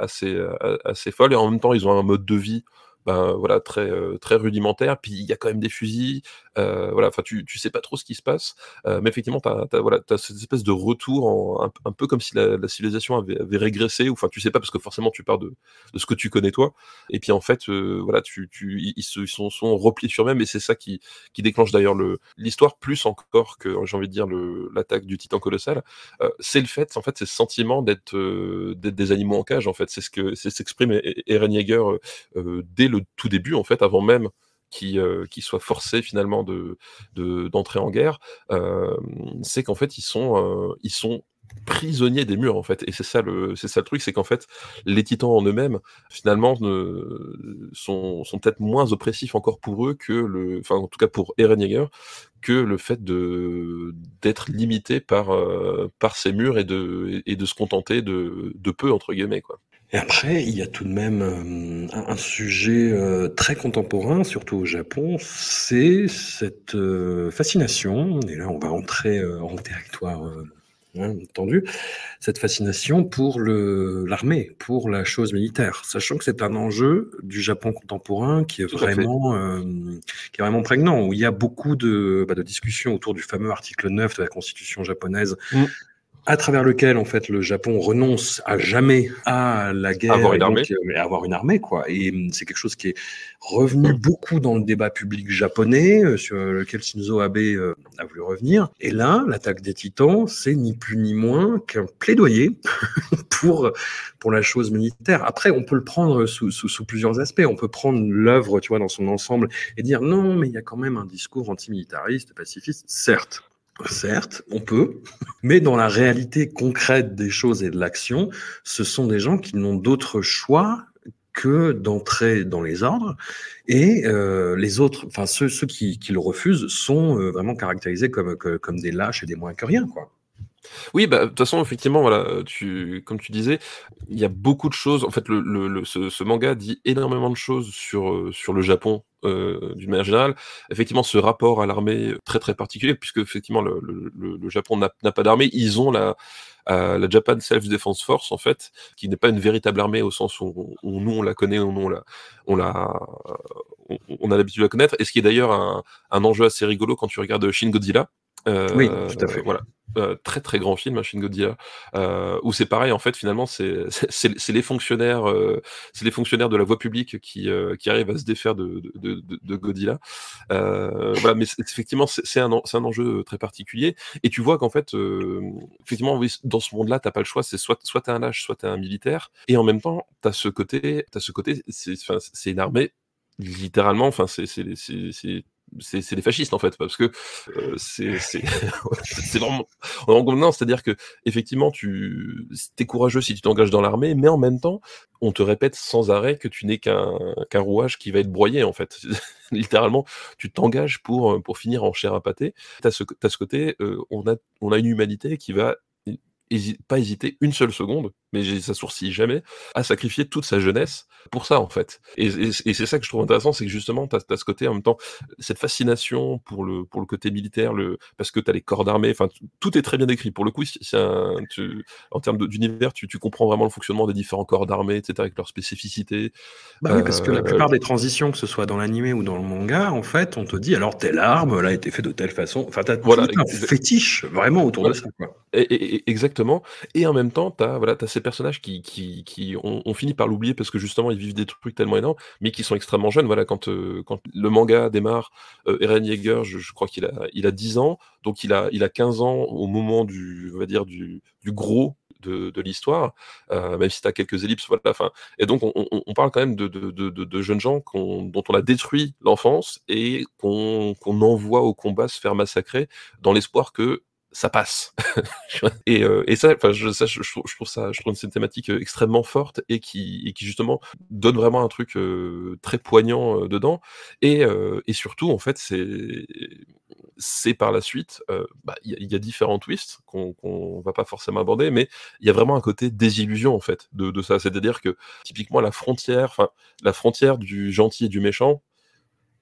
assez, assez folle et en même temps ils ont un mode de vie ben voilà très euh, très rudimentaire. Puis il y a quand même des fusils euh, voilà enfin tu tu sais pas trop ce qui se passe. Euh, mais effectivement tu as, voilà as cette espèce de retour en, un, peu comme si la, civilisation avait, avait régressé. Ou enfin tu sais pas parce que forcément tu pars de, de ce que tu connais toi. Et puis en fait voilà tu tu ils, se, sont, sont repliés sur eux-mêmes et c'est ça qui qui déclenche d'ailleurs le l'histoire. Plus encore que j'ai envie de dire l'attaque du titan colossal. C'est le fait en fait c'est ce sentiment d'être des animaux en cage en fait. C'est ce que c'est s'exprime Eren Yeager dès le tout début, en fait, avant même qu'il euh, soit forcé finalement de d'entrer en guerre, euh, c'est qu'en fait ils sont euh, ils sont prisonniers des murs en fait. Et c'est ça le truc c'est qu'en fait les titans en eux-mêmes finalement sont, peut-être moins oppressifs encore pour eux que en tout cas pour Eren que le fait d'être limité par par ces murs et de et de se contenter de de peu entre guillemets quoi et après, il y a tout de même euh, un, sujet euh, très contemporain, surtout au Japon, c'est cette euh, fascination, et là on va entrer en territoire hein, entendu, cette fascination pour l'armée, pour la chose militaire, sachant que c'est un enjeu du Japon contemporain qui est vraiment qui est vraiment prégnant, où il y a beaucoup de, bah, de discussions autour du fameux article 9 de la Constitution japonaise. Mm à travers lequel en fait le Japon renonce à jamais à la guerre, avoir une armée, euh, avoir une armée quoi. Et hum, c'est quelque chose qui est revenu beaucoup dans le débat public japonais euh, sur lequel Shinzo Abe euh, a voulu revenir. Et là, l'attaque des Titans, c'est ni plus ni moins qu'un plaidoyer pour pour la chose militaire. Après, on peut le prendre sous, sous, sous plusieurs aspects. On peut prendre l'œuvre, tu vois, dans son ensemble et dire non, mais il y a quand même un discours antimilitariste, pacifiste, certes. Certes, on peut, mais dans la réalité concrète des choses et de l'action, ce sont des gens qui n'ont d'autre choix que d'entrer dans les ordres et euh, les autres, enfin ceux, ceux qui, le refusent, sont euh, vraiment caractérisés comme, des lâches et des moins que rien, quoi. Oui, bah, de toute façon, effectivement, voilà, comme tu disais, il y a beaucoup de choses. En fait, le, ce, ce, manga dit énormément de choses sur, euh, sur le Japon euh, d'une manière générale. Effectivement, ce rapport à l'armée très très particulier, puisque effectivement le, le, le Japon n'a pas d'armée, ils ont la, euh, la Japan Self Defense Force en fait, qui n'est pas une véritable armée au sens où, nous on la connaît, où nous on la, on la, on, a l'habitude de la connaître, et ce qui est d'ailleurs un, un enjeu assez rigolo quand tu regardes Shin Godzilla. Euh, oui, tout à fait. Voilà. Euh, très très grand film, Machine Godzilla, euh, où c'est pareil en fait finalement c'est c'est les fonctionnaires euh, c'est les fonctionnaires de la voie publique qui euh, qui arrivent à se défaire de de, de, de Godzilla. Euh, voilà, mais effectivement c'est un c'est un enjeu très particulier et tu vois qu'en fait effectivement dans ce monde-là t'as pas le choix, c'est soit soit t'es un lâche, soit t'es un militaire et en même temps t'as ce côté t'as ce côté c'est c'est une armée littéralement enfin c'est c'est c'est des fascistes en fait parce que euh, c'est c'est vraiment non c'est-à-dire que effectivement tu es courageux si tu t'engages dans l'armée mais en même temps on te répète sans arrêt que tu n'es qu'un qu'un rouage qui va être broyé en fait. Littéralement tu t'engages pour pour finir en chair à pâté. T'as ce as ce côté euh, on a on a une humanité qui va pas hésiter une seule seconde, mais ça sourcille jamais, à sacrifier toute sa jeunesse pour ça, en fait. Et, c'est ça que je trouve intéressant, c'est que justement, tu as, ce côté, en même temps, cette fascination pour le, pour le côté militaire, le, parce que tu as les corps d'armée, enfin, tout est très bien décrit. Pour le coup, un, tu, en termes d'univers, tu, tu, comprends vraiment le fonctionnement des différents corps d'armée, etc., avec leurs spécificités. Bah oui, parce que la euh, plupart des transitions, que ce soit dans l'animé ou dans le manga, en fait, on te dit, alors, telle arme, elle a été faite de telle façon. Enfin, tu as voilà, un fétiche vraiment autour de ça. Quoi. Et, exactement. Et en même temps, tu as, voilà, as ces personnages qui, qui, qui ont, fini par l'oublier parce que justement, ils vivent des trucs tellement énormes, mais qui sont extrêmement jeunes. Voilà, quand, euh, quand le manga démarre, euh, Eren Yeager, je, crois qu'il a, il a 10 ans, donc il a, il a 15 ans au moment du, on va dire, du, du gros de, de l'histoire, euh, même si tu as quelques ellipses. Voilà, fin. Et donc, on, on, parle quand même de, de, de jeunes gens dont on a détruit l'enfance et qu'on envoie au combat se faire massacrer dans l'espoir que ça passe. et, euh, et ça, enfin, je, ça, je, je, trouve ça, je trouve une thématique euh, extrêmement forte et qui, et qui justement donne vraiment un truc euh, très poignant euh, dedans. Et, euh, et surtout, en fait, c'est, c'est par la suite, bah, il y, y, a différents twists qu'on qu'on va pas forcément aborder, mais il y a vraiment un côté désillusion en fait de, de ça. C'est-à-dire que typiquement la frontière, enfin, la frontière du gentil et du méchant.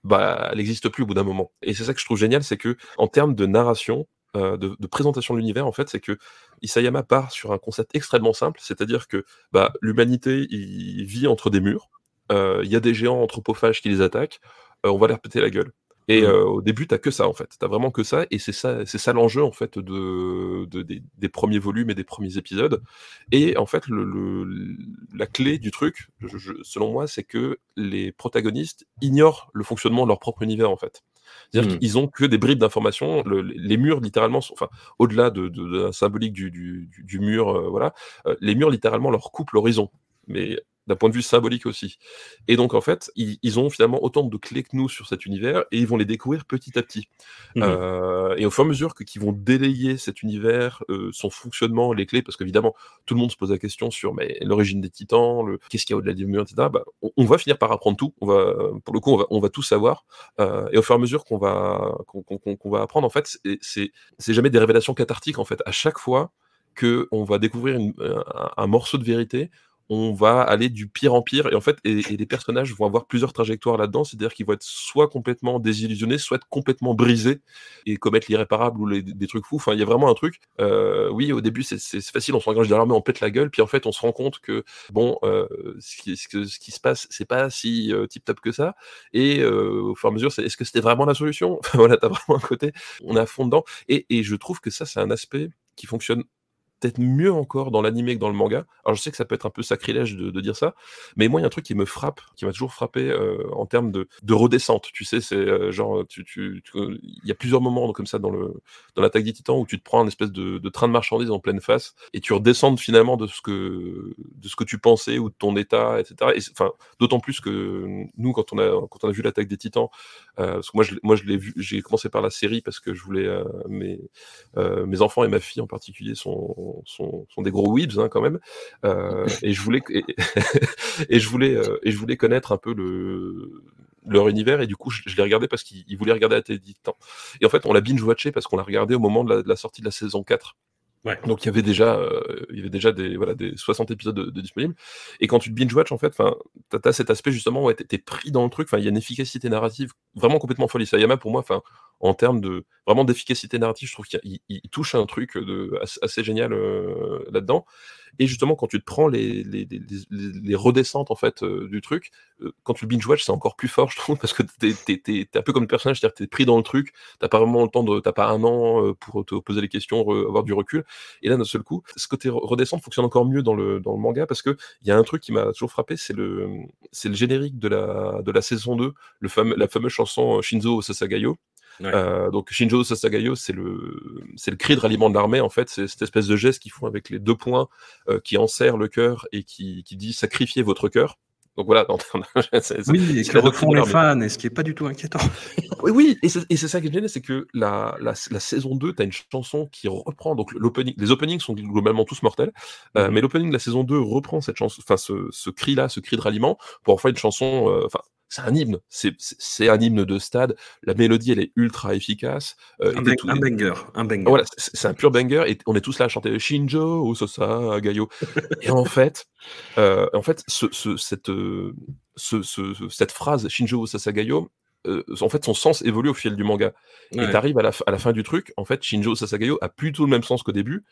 Bah, elle n'existe plus au bout d'un moment. Et c'est ça que je trouve génial, c'est que en termes de narration, euh, de, de, présentation de l'univers, en fait, c'est que Isayama part sur un concept extrêmement simple, c'est-à-dire que bah, l'humanité il vit entre des murs, euh, il y a des géants anthropophages qui les attaquent, euh, on va leur péter la gueule. Et euh, au début, t'as que ça en fait. T'as vraiment que ça, et c'est ça, c'est ça l'enjeu en fait de, de des, des, premiers volumes et des premiers épisodes. Et en fait, le, le la clé du truc, je, selon moi, c'est que les protagonistes ignorent le fonctionnement de leur propre univers en fait. C'est-à-dire mmh. qu'ils ont que des bribes d'informations. Le, les murs, littéralement, sont, enfin, au-delà de, de, de, la symbolique du, du, du mur, euh, voilà, euh, les murs, littéralement, leur coupent l'horizon. Mais d'un point de vue symbolique aussi. Et donc, en fait, ils, ils, ont finalement autant de clés que nous sur cet univers et ils vont les découvrir petit à petit. Mmh. Euh, et au fur et à mesure qu'ils vont délayer cet univers, euh, son fonctionnement, les clés, parce qu'évidemment, tout le monde se pose la question sur l'origine des titans, le qu'est-ce qu'il y a au-delà des murs, etc. Bah, on, on, va finir par apprendre tout. On va, pour le coup, on va, on va tout savoir. Euh, et au fur et à mesure qu'on va, qu'on qu qu va apprendre, en fait, c'est jamais des révélations cathartiques, en fait. À chaque fois que on va découvrir une, un, un morceau de vérité, on va aller du pire en pire. Et en fait et, et les personnages vont avoir plusieurs trajectoires là-dedans. C'est-à-dire qu'ils vont être soit complètement désillusionnés soit complètement brisés et commettre l'irréparable ou les, des trucs fous. Enfin il y a vraiment un truc euh, oui au début c'est facile on s'engage derrière mais on pète la gueule puis en fait on se rend compte que bon euh, ce, qui, ce, ce qui se passe c'est pas si euh, tip top que ça. Et euh, au fur et à mesure est-ce que c'était vraiment la solution? Voilà t'as vraiment un côté on est à fond dedans. Et, et je trouve que ça c'est un aspect qui fonctionne peut-être mieux encore dans l'animé que dans le manga. Alors je sais que ça peut être un peu sacrilège de, de dire ça, mais moi il y a un truc qui me frappe, qui m'a toujours frappé euh, en termes de, de, redescente. Tu sais, c'est euh, genre tu, tu, il y a plusieurs moments comme ça dans le dans l'attaque des Titans où tu te prends un espèce de, de, train de marchandises en pleine face et tu redescends finalement de ce que de ce que tu pensais ou de ton état, etc. Et enfin d'autant plus que nous quand on a quand on a vu l'attaque des Titans, euh, parce que moi je moi je l'ai vu, j'ai commencé par la série parce que je voulais euh, mes euh, mes enfants et ma fille en particulier sont sont, des gros weebs hein, quand même. Euh, et je voulais et, je voulais euh, et je voulais connaître un peu le leur univers et du coup je, je l'ai regardé parce qu'ils voulaient regarder la télé. Et en fait on l'a binge watché parce qu'on l'a regardé au moment de la, de la, sortie de la saison 4. Ouais. Donc il y avait déjà, euh, il y avait déjà des voilà des 60 épisodes de, disponibles. Et quand tu te binge watch en fait, t'as as cet aspect justement où t'es pris dans le truc. Il y a une efficacité narrative vraiment complètement folie. Sayama pour moi, en termes de vraiment d'efficacité narrative, je trouve qu'il touche un truc de assez, assez génial euh, là-dedans. Et justement, quand tu te prends les, les, les, les redescentes en fait euh, du truc, euh, quand tu le binge watch, c'est encore plus fort, je trouve, parce que t'es es, es, un peu comme le personnage, c'est-à-dire t'es pris dans le truc, t'as pas vraiment le temps de, t'as pas un an euh, pour te poser les questions, avoir du recul. Et là, d'un seul coup, ce côté redescente fonctionne encore mieux dans le dans le manga parce que il y a un truc qui m'a toujours frappé, c'est le c'est le générique de la de la saison 2, le fameux la fameuse chanson Shinzo Sasagayo. Ouais. Euh, donc Shinjo Sasagayo, c'est le c'est le cri de ralliement de l'armée en fait, c'est cette espèce de geste qu'ils font avec les deux points euh, qui enserrent le cœur et qui, qui dit sacrifiez votre cœur. Donc voilà. c oui, et que refont les fans, et ce qui est pas du tout inquiétant. oui, oui, et c'est ça qui est génial, c'est que la, la, la, saison 2, tu as une chanson qui reprend, donc l'opening, les openings sont globalement tous mortels, euh, mmh. mais l'opening de la saison 2 reprend cette chanson, enfin ce, ce cri-là, ce cri de ralliement, pour en faire une chanson, enfin c'est un hymne, c'est un hymne de stade. La mélodie, elle est ultra efficace. Euh, un, tout, un, banger, un banger. Voilà, c'est un pur banger et on est tous là à chanter Shinjo, Ososa, Gayo. et en fait, euh, en fait, ce, ce, cette, ce, ce, cette phrase Shinjo, Ososa, Gayo, euh, en fait, son sens évolue au fil du manga. Ouais. Et t'arrives à la, à la fin du truc, en fait, Shinjo Sasagayo a plutôt le même sens qu'au début.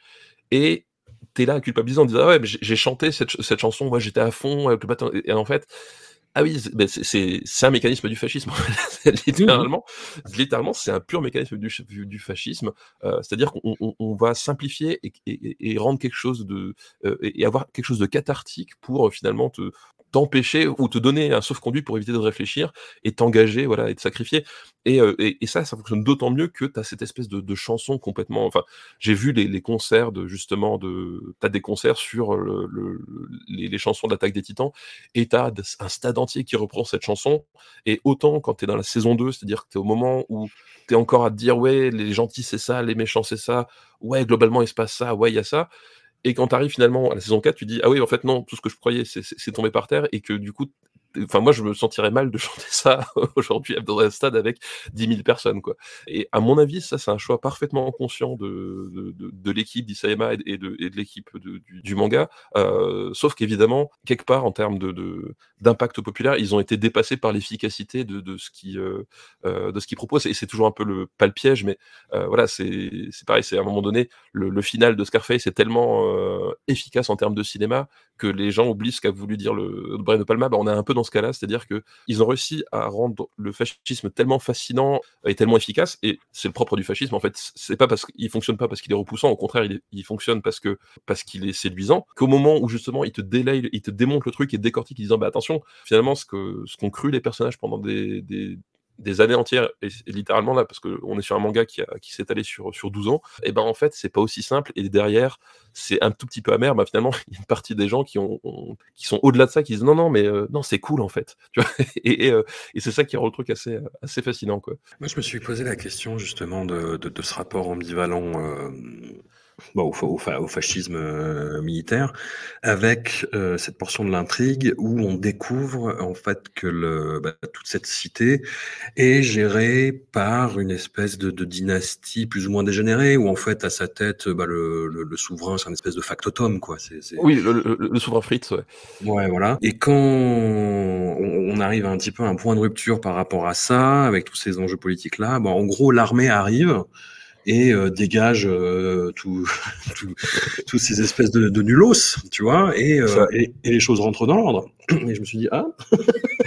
Et t'es là culpabilisant en disant, ah ouais, j'ai chanté cette, cette chanson, moi j'étais à fond, et en fait, ah oui, c'est un mécanisme du fascisme, littéralement. Littéralement, c'est un pur mécanisme du, du fascisme. Euh, C'est-à-dire qu'on on, on va simplifier et, et, et, rendre quelque chose de euh, et avoir quelque chose de cathartique pour euh, finalement te t'empêcher ou te donner un sauf-conduit pour éviter de réfléchir et t'engager, voilà, et te sacrifier. Et, euh, et, ça, ça fonctionne d'autant mieux que tu as cette espèce de, de, chanson complètement. Enfin, j'ai vu les, les, concerts de justement de. Tu as des concerts sur le, le, les, chansons d'attaque des titans et tu as un stade entier qui reprend cette chanson. Et autant quand tu es dans la saison 2, c'est-à-dire que tu es au moment où tu es encore à te dire, ouais, les gentils c'est ça, les méchants c'est ça, ouais, globalement il se passe ça, ouais, il y a ça. Et quand tu arrives finalement à la saison 4, tu dis Ah oui, en fait, non, tout ce que je croyais, c'est tombé par terre, et que du coup, Enfin, moi, je me sentirais mal de chanter ça aujourd'hui dans un stade avec 10 000 personnes, quoi. Et à mon avis, ça, c'est un choix parfaitement conscient de, de, de, de l'équipe d'Isayama et de, et de l'équipe du, du, manga. Euh, sauf qu'évidemment, quelque part, en termes de, d'impact populaire, ils ont été dépassés par l'efficacité de, de ce qui, euh, euh, de ce qu'ils proposent. Et c'est toujours un peu le, pas le piège, mais euh, voilà, c'est, pareil, c'est à un moment donné, le, le final de Scarface est tellement euh, efficace en termes de cinéma que les gens oublient ce qu'a voulu dire le Brian De Palma. Bah, on est un peu ce cas-là, c'est-à-dire que ils ont réussi à rendre le fascisme tellement fascinant et tellement efficace, et c'est le propre du fascisme en fait. C'est pas parce qu'il fonctionne pas parce qu'il est repoussant, au contraire, il, fonctionne parce que parce qu'il est séduisant. Qu'au moment où justement il te il te démonte le truc et décortique, en disant bah attention, finalement ce que ce qu'ont cru les personnages pendant des des années entières, et, littéralement là, parce qu'on est sur un manga qui, qui s'est allé sur, sur 12 ans, et ben en fait, c'est pas aussi simple, et derrière, c'est un tout petit peu amer, bah finalement, il y a une partie des gens qui, ont, qui sont au-delà de ça, qui disent non, non, mais euh, non, c'est cool en fait. Tu vois et, euh, et c'est ça qui rend le truc assez, assez fascinant. Quoi. Moi, je me suis posé la question justement de, de, de ce rapport ambivalent. Bon, au, au, au, fascisme euh, militaire, avec euh, cette portion de l'intrigue où on découvre en fait que le, bah, toute cette cité est gérée par une espèce de, de, dynastie plus ou moins dégénérée, où en fait à sa tête bah, le, le, le, souverain c'est un espèce de factotum quoi. C est, c est... Oui, le, souverain Fritz. Ouais. ouais, voilà. Et quand on, on, arrive un petit peu à un point de rupture par rapport à ça, avec tous ces enjeux politiques là, bon, en gros l'armée arrive et euh, dégage euh, tous tout, tout ces espèces de, de nulos, tu vois, et, euh, et, et, les choses rentrent dans l'ordre. Et je me suis dit, ah.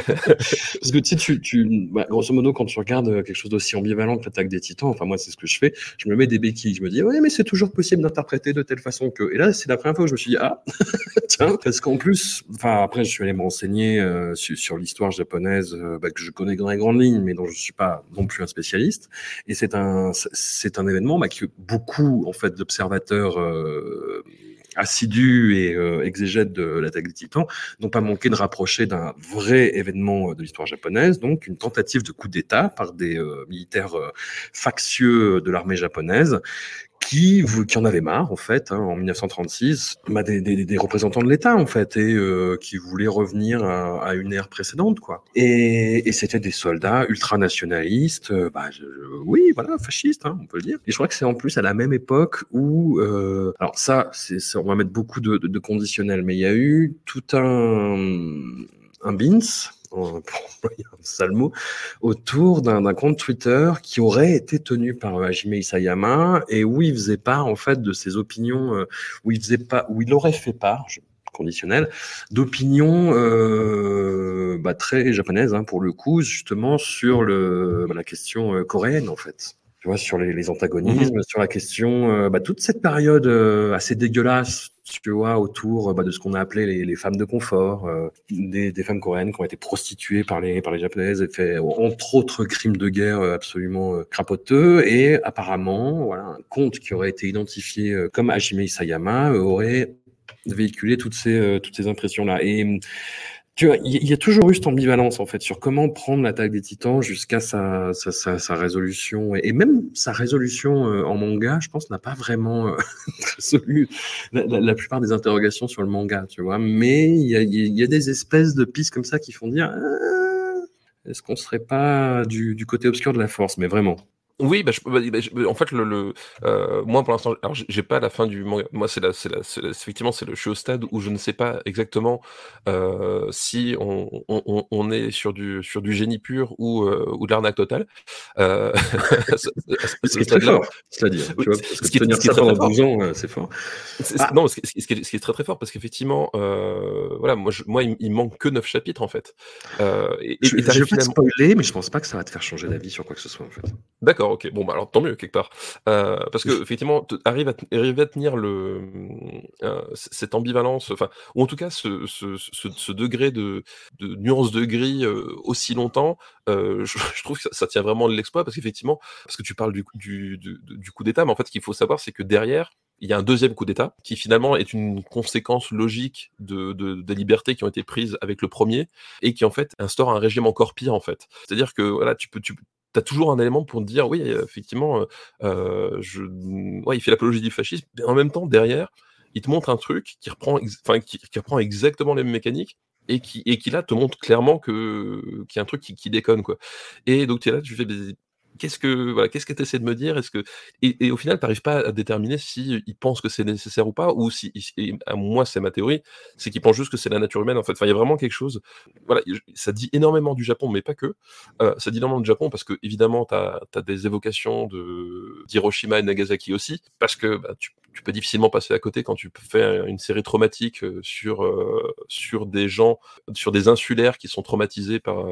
Parce que tu tu, tu bah, grosso modo, quand tu regardes quelque chose d'aussi ambivalent que l'attaque des titans, enfin moi c'est ce que je fais, je me mets des béquilles, je me dis, ouais, mais c'est toujours possible d'interpréter de telle façon que... Et là, c'est la première fois où je me suis dit, ah. Tiens, parce qu'en plus, enfin après, je suis allé me renseigner euh, sur, sur l'histoire japonaise, euh, bah, que je connais dans les grandes lignes, mais dont je suis pas non plus un spécialiste. Et c'est un, c'est un événement bah, que beaucoup, en fait, d'observateurs... Euh, assidus et euh, exégètes de l'attaque des titans n'ont pas manqué de rapprocher d'un vrai événement de l'histoire japonaise, donc une tentative de coup d'État par des euh, militaires euh, factieux de l'armée japonaise qui, qui en avait marre, en fait, hein, en 1936, bah, des, des, des, représentants de l'État, en fait, et euh, qui voulaient revenir à, à, une ère précédente, quoi. Et, et c'était des soldats ultranationalistes, euh, bah, je, oui, voilà, fascistes, hein, on peut le dire. Et je crois que c'est en plus à la même époque où, euh, alors ça, c'est, on va mettre beaucoup de, de, de conditionnels, mais il y a eu tout un, un bins, pour employer un sale mot, autour d'un compte Twitter qui aurait été tenu par euh, Hajime Isayama et où il faisait part en fait de ses opinions, euh, où il faisait pas, où il aurait fait part, conditionnel, d'opinions euh, bah, très japonaises hein, pour le coup, justement sur le, bah, la question euh, coréenne en fait tu vois, sur les, les antagonismes, mmh. sur la question, euh, bah, toute cette période euh, assez dégueulasse, tu vois, autour bah, de ce qu'on a appelé les, les, femmes de confort, euh, des, des, femmes coréennes qui ont été prostituées par les, par les japonaises et fait, entre autres, crimes de guerre absolument crapoteux. Et apparemment, voilà, un compte qui aurait été identifié comme Hajime Isayama aurait véhiculé toutes ces, toutes ces impressions-là. Et tu vois, il y a toujours eu cette ambivalence en fait sur comment prendre l'attaque des Titans jusqu'à sa, résolution et, même sa résolution euh, en manga, je pense, n'a pas vraiment euh, résolu la, plupart des interrogations sur le manga, tu vois. Mais il y a, des espèces de pistes comme ça qui font dire ah, est-ce qu'on serait pas du côté obscur de la force, mais vraiment. Oui, bah, je, bah, je, en fait, le, le euh, moi pour l'instant, alors j'ai pas la fin du manga. Moi, c'est la, c'est effectivement, c'est le, je suis au stade où je ne sais pas exactement euh, si on, on, on, est sur du sur du génie pur ou euh, ou de l'arnaque totale. Euh, ce qui est très fort, c'est-à-dire, ce qui, tenir ça pendant 12 ans, euh, c'est fort. Ah. Non, ce qui, ce, qui est, ce qui est très très fort, parce qu'effectivement, euh, voilà, moi, je, moi, il, il, manque que 9 chapitres en fait. Euh, et, je, et je vais pas te spoiler, mais je pense pas que ça va te faire changer d'avis sur quoi que ce soit en fait. D'accord. D'accord, ok. Bon, bah alors tant mieux quelque part, euh, parce que effectivement, arrive à, arriver à tenir le euh, cette ambivalence, enfin, ou en tout cas ce, ce, ce, degré de, de, nuance de gris euh, aussi longtemps. Je, je, trouve que ça, ça tient vraiment de l'exploit parce qu'effectivement, parce que tu parles du, du, du, du coup d'État, mais en fait, ce qu'il faut savoir, c'est que derrière, il y a un deuxième coup d'État qui finalement est une conséquence logique de, de, des libertés qui ont été prises avec le premier et qui en fait instaure un régime encore pire en fait. C'est-à-dire que voilà, tu peux, tu, as toujours un élément pour te dire oui, effectivement, euh, je, ouais, il fait l'apologie du fascisme, mais en même temps derrière, il te montre un truc qui reprend, enfin, qui, qui, reprend exactement les mêmes mécaniques et qui, et qui là te montre clairement que qu'il y a un truc qui, qui déconne quoi. Et donc tu es là, tu fais qu'est-ce que voilà, qu'est-ce que tu essaies de me dire? Est-ce que et, au final, tu n'arrives pas à déterminer si il pense que c'est nécessaire ou pas, ou si à moi c'est ma théorie, c'est qu'il pense juste que c'est la nature humaine en fait. Il y a vraiment quelque chose. Voilà, ça dit énormément du Japon, mais pas que. Euh, ça dit énormément du Japon parce que évidemment, tu as, des évocations de d'Hiroshima et Nagasaki aussi, parce que bah, tu, peux difficilement passer à côté quand tu fais une série traumatique euh, sur euh, sur des gens, sur des insulaires qui sont traumatisés par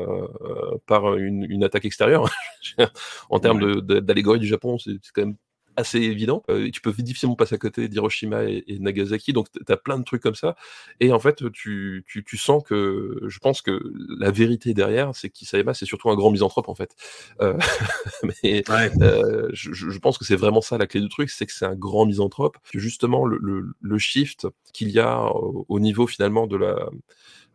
par une attaque extérieure. en termes d'allégorie du Japon, c'est quand même assez évident. Euh, tu peux difficilement passer à côté d'Hiroshima et, Nagasaki, donc tu as plein de trucs comme ça. Et en fait, tu, tu, tu, sens que je pense que la vérité derrière, c'est qu'Isayama, c'est surtout un grand misanthrope, en fait. Euh, mais euh, je, je, pense que c'est vraiment ça la clé du truc, c'est que c'est un grand misanthrope. Que justement, le, le, le shift qu'il y a au, au, niveau finalement de la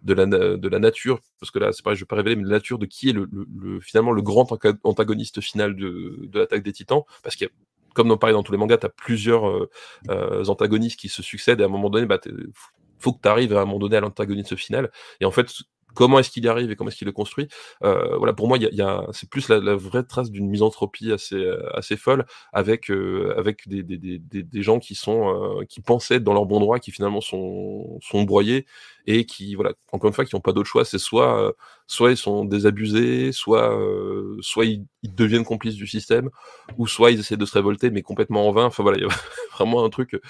de la, de la nature, parce que là, c'est pareil, je vais pas révéler, mais la nature de qui est le, le, finalement le grand antagoniste final de, de l'attaque des titans, parce qu'il y a comme dans, pareil dans tous les mangas, tu as plusieurs euh, euh, antagonistes qui se succèdent et à un moment donné, bah, faut que tu arrives à un moment donné à l'antagoniste final. Et en fait, comment est-ce qu'il y arrive et comment est-ce qu'il le construit. Euh, voilà, pour moi, y a, y a, c'est plus la, la, vraie trace d'une misanthropie assez, euh, assez folle avec, euh, avec des, des, des, des, gens qui sont, qui pensaient être dans leur bon droit, qui finalement sont, sont broyés et qui, voilà, encore une fois, qui n'ont pas d'autre choix. C'est soit, euh, soit ils sont désabusés, soit, soit ils, ils, deviennent complices du système, ou soit ils essaient de se révolter, mais complètement en vain. Enfin voilà, il y a vraiment un truc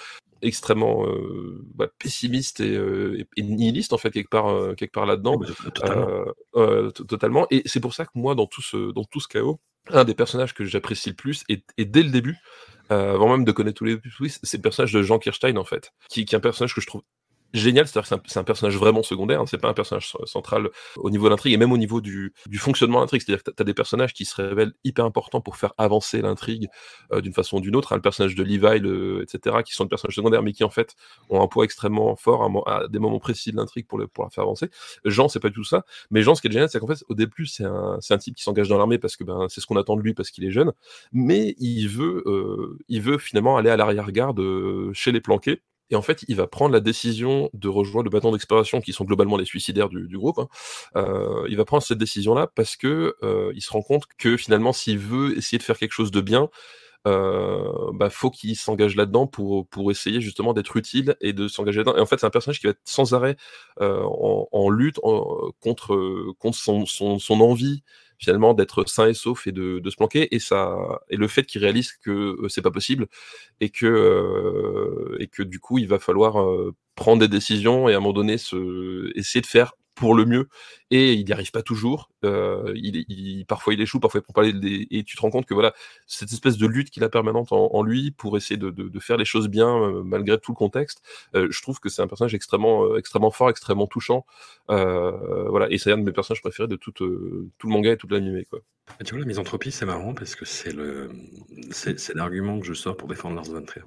extrêmement euh, bah, pessimiste et, euh, et, nihiliste en fait quelque part euh, quelque part là-dedans totalement. totalement. et c'est pour ça que moi dans tout ce dans tout ce chaos un des personnages que j'apprécie le plus et, et, dès le début avant même de connaître tous les twists c'est le personnage de Jean Kirstein en fait qui, qui est un personnage que je trouve génial, c'est-à-dire que c'est un, personnage vraiment secondaire, hein, c'est pas un personnage central au niveau de l'intrigue et même au niveau du, du fonctionnement de l'intrigue, c'est-à-dire que tu as des personnages qui se révèlent hyper importants pour faire avancer l'intrigue euh, d'une façon ou d'une autre, le personnage de Levi, le, etc., qui sont des personnages secondaires mais qui en fait ont un poids extrêmement fort à, à des moments précis de l'intrigue pour, pour la faire avancer. Jean, c'est pas du tout ça, mais Jean, ce qui est génial, c'est qu'en fait, au début, c'est un, un type qui s'engage dans l'armée parce que ben, c'est ce qu'on attend de lui parce qu'il est jeune, mais il veut, euh, il veut finalement aller à l'arrière-garde euh, chez les planqués et en fait, il va prendre la décision de rejoindre le bâton d'exploration, qui sont globalement les suicidaires du, du groupe. Hein. Euh, il va prendre cette décision-là parce que euh, il se rend compte que finalement, s'il veut essayer de faire quelque chose de bien, euh, bah, faut qu'il s'engage là-dedans pour, pour essayer justement d'être utile et de s'engager là-dedans. Et en fait, c'est un personnage qui va être sans arrêt euh, en, en, lutte contre, contre son, son, son envie finalement d'être sain et sauf et de, se planquer. Et ça et le fait qu'il réalise que euh, c'est pas possible et que euh, et que du coup il va falloir euh, prendre des décisions et à un moment donné se essayer de faire pour le mieux et il n'y arrive pas toujours. Euh, il, il, parfois il échoue, parfois il prend pas les, et tu te rends compte que voilà cette espèce de lutte qu'il a permanente en, en, lui pour essayer de, de, de, faire les choses bien euh, malgré tout le contexte. Euh, je trouve que c'est un personnage extrêmement extrêmement fort, extrêmement touchant. Voilà et c'est un de mes personnages préférés de tout tout le manga et toute l'animé quoi. Tu vois la misanthropie c'est marrant parce que c'est le c'est l'argument que je sors pour défendre Lars von Trier.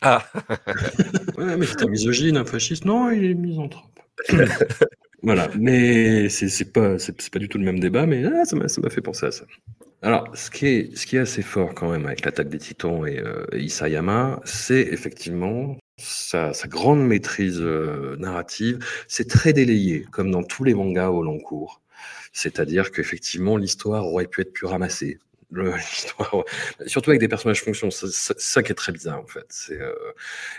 Ah ouais mais c'est un misogyne, un fasciste. Non, il est misanthrope. Voilà, mais c'est pas, c'est pas du tout le même débat, mais ah, ça m'a fait penser à ça. Alors, ce qui est, ce qui est assez fort quand même avec l'attaque des Titans et, euh, Isayama, c'est effectivement sa, sa, grande maîtrise euh, narrative. C'est très délayé, comme dans tous les mangas au long cours. C'est-à-dire qu'effectivement, l'histoire aurait pu être plus ramassée l'histoire, surtout avec des personnages fonctions, c'est ça qui est très bizarre en fait. C'est euh,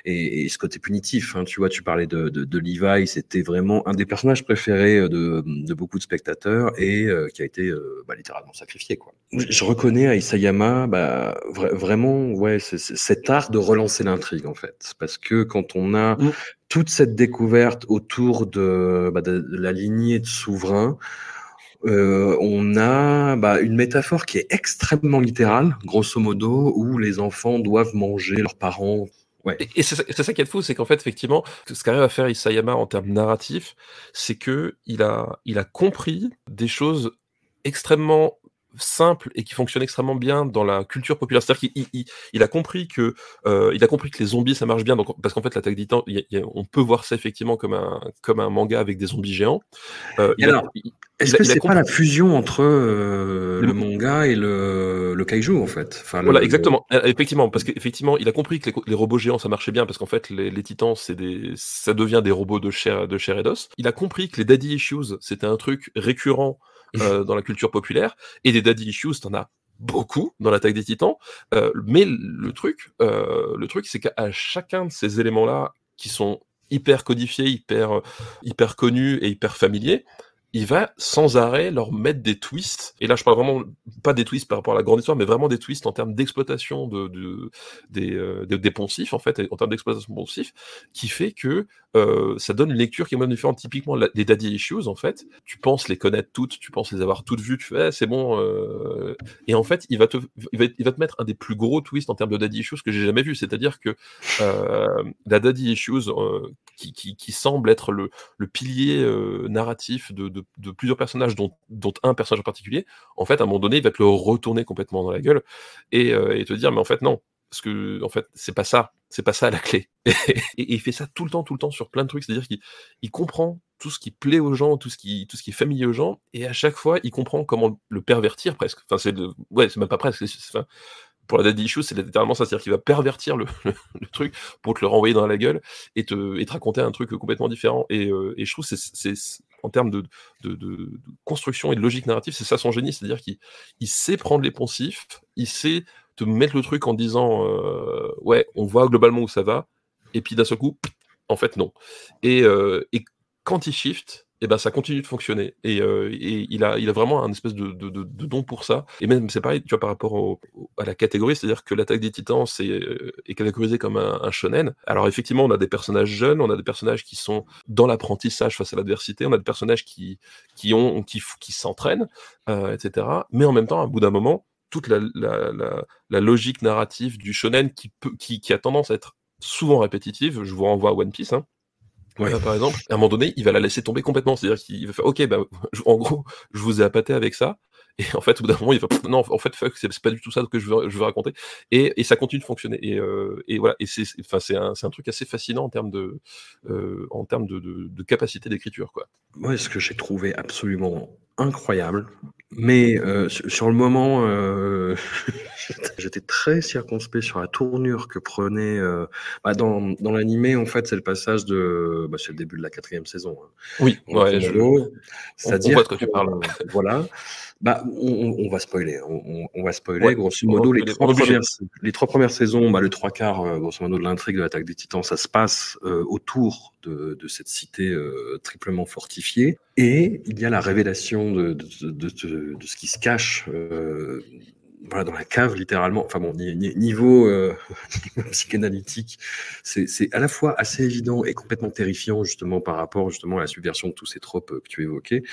et, et, ce côté punitif, hein, tu vois, tu parlais de, de, de Levi, c'était vraiment un des personnages préférés de, de beaucoup de spectateurs et euh, qui a été euh, bah, littéralement sacrifié quoi. Je reconnais à Isayama bah, vra vraiment ouais c'est cet art de relancer l'intrigue en fait, parce que quand on a mmh. toute cette découverte autour de, bah, de la lignée de souverains euh, on a bah, une métaphore qui est extrêmement littérale, grosso modo, où les enfants doivent manger leurs parents. Ouais. Et, c'est ça, qui est fou, c'est qu'en fait, effectivement, ce qu'arrive à faire Isayama en termes narratifs, c'est que il a, il a compris des choses extrêmement simple et qui fonctionne extrêmement bien dans la culture populaire. C'est-à-dire qu'il il, a compris que euh, il a compris que les zombies ça marche bien. Donc parce qu'en fait l'attaque des titans, on peut voir ça effectivement comme un comme un manga avec des zombies géants. Euh, est-ce que c'est pas la fusion entre euh, le, manga et le, le kaiju en fait? Enfin, Voilà, exactement. Effectivement, parce qu'effectivement, il a compris que les, robots géants ça marchait bien parce qu'en fait les, les, titans c'est des, ça devient des robots de chair, de chair et d'os. Il a compris que les daddy issues c'était un truc récurrent euh, dans la culture populaire, et des daddy issues, t'en as beaucoup dans l'attaque des titans. Euh, mais le truc, euh, le truc, c'est qu'à chacun de ces éléments-là, qui sont hyper codifiés, hyper, hyper connus et hyper familiers, il va sans arrêt leur mettre des twists. Et là, je parle vraiment pas des twists par rapport à la grande histoire, mais vraiment des twists en termes d'exploitation de, de, des, euh, des, poncifs, en fait, en termes d'exploitation poncifs, qui fait que euh, ça donne une lecture qui est moins différente. Typiquement, les daddy issues, en fait, tu penses les connaître toutes, tu penses les avoir toutes vues, tu fais, eh, c'est bon. Euh... Et en fait, il va, te, il va, il, va, te mettre un des plus gros twists en termes de daddy issues que j'ai jamais vu. C'est-à-dire que euh, la daddy issues, euh, qui, qui, qui, semble être le, le pilier euh, narratif de, de, de, plusieurs personnages, dont, dont, un personnage en particulier, en fait, à un moment donné, il va te le retourner complètement dans la gueule et, euh, te dire, mais en fait, non, parce que en fait, c'est pas ça, c'est pas ça la clé. et, il fait ça tout le temps, tout le temps sur plein de trucs, c'est-à-dire qu'il il comprend tout ce qui plaît aux gens, tout ce qui, tout ce qui est familier aux gens, et à chaque fois, il comprend comment le pervertir presque. Enfin, c'est ouais, c'est même pas presque. Pour la daddy issue, c'est littéralement ça, c'est-à-dire qu'il va pervertir le, le, truc pour te le renvoyer dans la gueule et te, et te raconter un truc complètement différent. Et, euh, et je trouve c'est, c'est en termes de, construction et de logique narrative, c'est ça son génie, c'est-à-dire qu'il il sait prendre les poncifs, il sait te mettre le truc en disant euh, ouais, on voit globalement où ça va, et puis d'un seul coup, en fait non. Et, euh, et quand il shift, et ben ça continue de fonctionner. Et, euh, et, il, a, il a vraiment un espèce de, de, don pour ça. Et même, c'est pareil, tu vois, par rapport à la catégorie, c'est-à-dire que l'attaque des titans c'est, euh, est catégorisé comme un, shonen. Alors effectivement, on a des personnages jeunes, on a des personnages qui sont dans l'apprentissage face à l'adversité, on a des personnages qui, qui, ont, qui, s'entraînent, euh, etc. Mais en même temps, à bout d'un moment, toute la, la, la, la, logique narrative du shonen qui, peut, qui, qui a tendance à être souvent répétitive, je vous renvoie à One Piece, hein, Ouais. par exemple, à un moment donné, il va la laisser tomber complètement. C'est-à-dire qu'il va faire, ok, bah, en gros, je vous ai appâté avec ça. Et en fait, au bout d'un moment, il va, non, en fait, fuck, c'est pas du tout ça que je veux, je veux raconter. Et, et ça continue de fonctionner. Et, euh, et voilà. Et c'est, enfin, c'est un, un, truc assez fascinant en termes de, euh, en termes de, de, de capacité d'écriture, quoi. Moi, ce que j'ai trouvé absolument incroyable, mais euh, sur le moment, euh, j'étais très circonspect sur la tournure que prenait. Euh, bah dans dans l'animé, en fait, c'est le passage de. Bah, c'est le début de la quatrième saison. Hein. Oui, ouais, je... c'est-à-dire. On, on que tu parles. Voilà. Bah, on, on, va spoiler. On, on va spoiler. Ouais, grosso modo, les trois, premières, les trois, premières, saisons, bah, le trois quarts, euh, grosso modo, de l'intrigue de l'attaque des Titans, ça se passe euh, autour de, de, cette cité euh, triplement fortifiée. Et il y a la révélation de, de, de ce qui se cache euh, voilà, dans la cave, littéralement. Enfin bon, niveau, euh, psychanalytique, c'est à la fois assez évident et complètement terrifiant, justement, par rapport justement à la subversion de tous ces tropes que tu évoquais.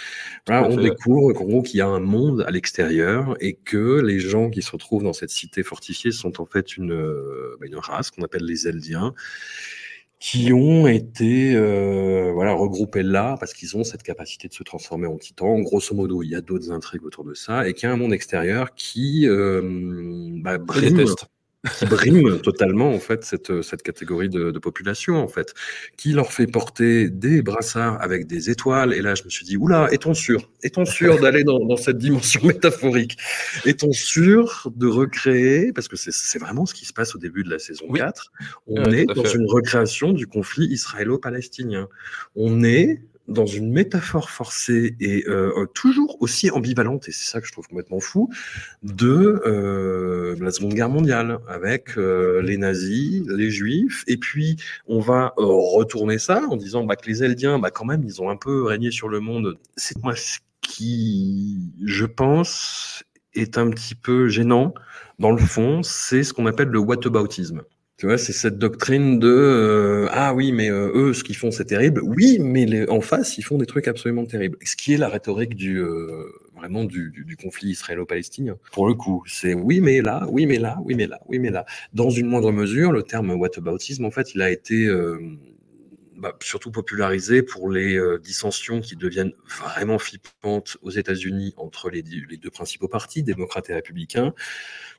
Voilà, on découvre qu'en gros, qu'il y a un monde à l'extérieur et que les gens qui se retrouvent dans cette cité fortifiée sont en fait une, euh, bah, une race qu'on appelle les Eldiens qui ont été euh, voilà regroupés là parce qu'ils ont cette capacité de se transformer en titan. Grosso modo, il y a d'autres intrigues autour de ça et qu'il y a un monde extérieur qui euh, bah, qui brime totalement en fait cette, cette catégorie de, de, population en fait, qui leur fait porter des brassards avec des étoiles. Et là, je me suis dit, oula, est-on sûr? Est-on sûr d'aller dans, dans, cette dimension métaphorique? Est-on sûr de recréer Parce que c'est vraiment ce qui se passe au début de la saison oui. 4. On ouais, est dans fait. une recréation du conflit israélo-palestinien. On est dans une métaphore forcée et euh, toujours aussi ambivalente, et c'est ça que je trouve complètement fou, de euh, la Seconde Guerre mondiale, avec euh, les nazis, les juifs, et puis on va euh, retourner ça en disant bah, que les Eldiens, bah, quand même, ils ont un peu régné sur le monde. C'est moi ce qui, je pense, est un petit peu gênant, dans le fond, c'est ce qu'on appelle le whataboutisme. Tu vois, c'est cette doctrine de euh, ah oui, mais euh, eux, ce qu'ils font, c'est terrible. Oui, mais les, en face, ils font des trucs absolument terribles. Ce qui est la rhétorique du euh, vraiment du, du, du conflit israélo-palestinien. Pour le coup, c'est oui, mais là, oui, mais là, oui, mais là, oui, mais là. Dans une moindre mesure, le terme whataboutisme, en fait, il a été bah, surtout popularisé pour les euh, dissensions qui deviennent vraiment flippantes aux États-Unis entre les, les, deux principaux partis, démocrates et républicains.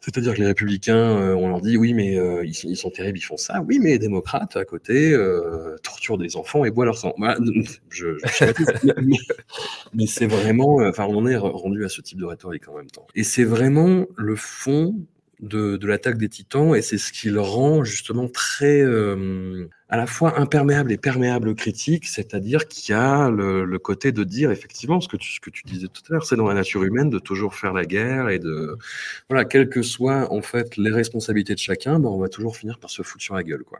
C'est-à-dire que les républicains, euh, on leur dit oui, mais euh, ils, ils, sont terribles, ils font ça. Oui, mais les démocrates à côté torturent des enfants et boivent leur sang. Bah, je, je, mais, mais c'est vraiment, enfin, on est rendu à ce type de rhétorique en même temps. Et c'est vraiment le fond de, de l'attaque des titans et c'est ce qui le rend justement très euh, à la fois imperméable et perméable critique, c'est-à-dire qu'il y a le, le, côté de dire effectivement ce que tu, ce que tu disais tout à l'heure, c'est dans la nature humaine de toujours faire la guerre et de voilà, quelles que soient en fait les responsabilités de chacun, ben on va toujours finir par se foutre sur la gueule quoi.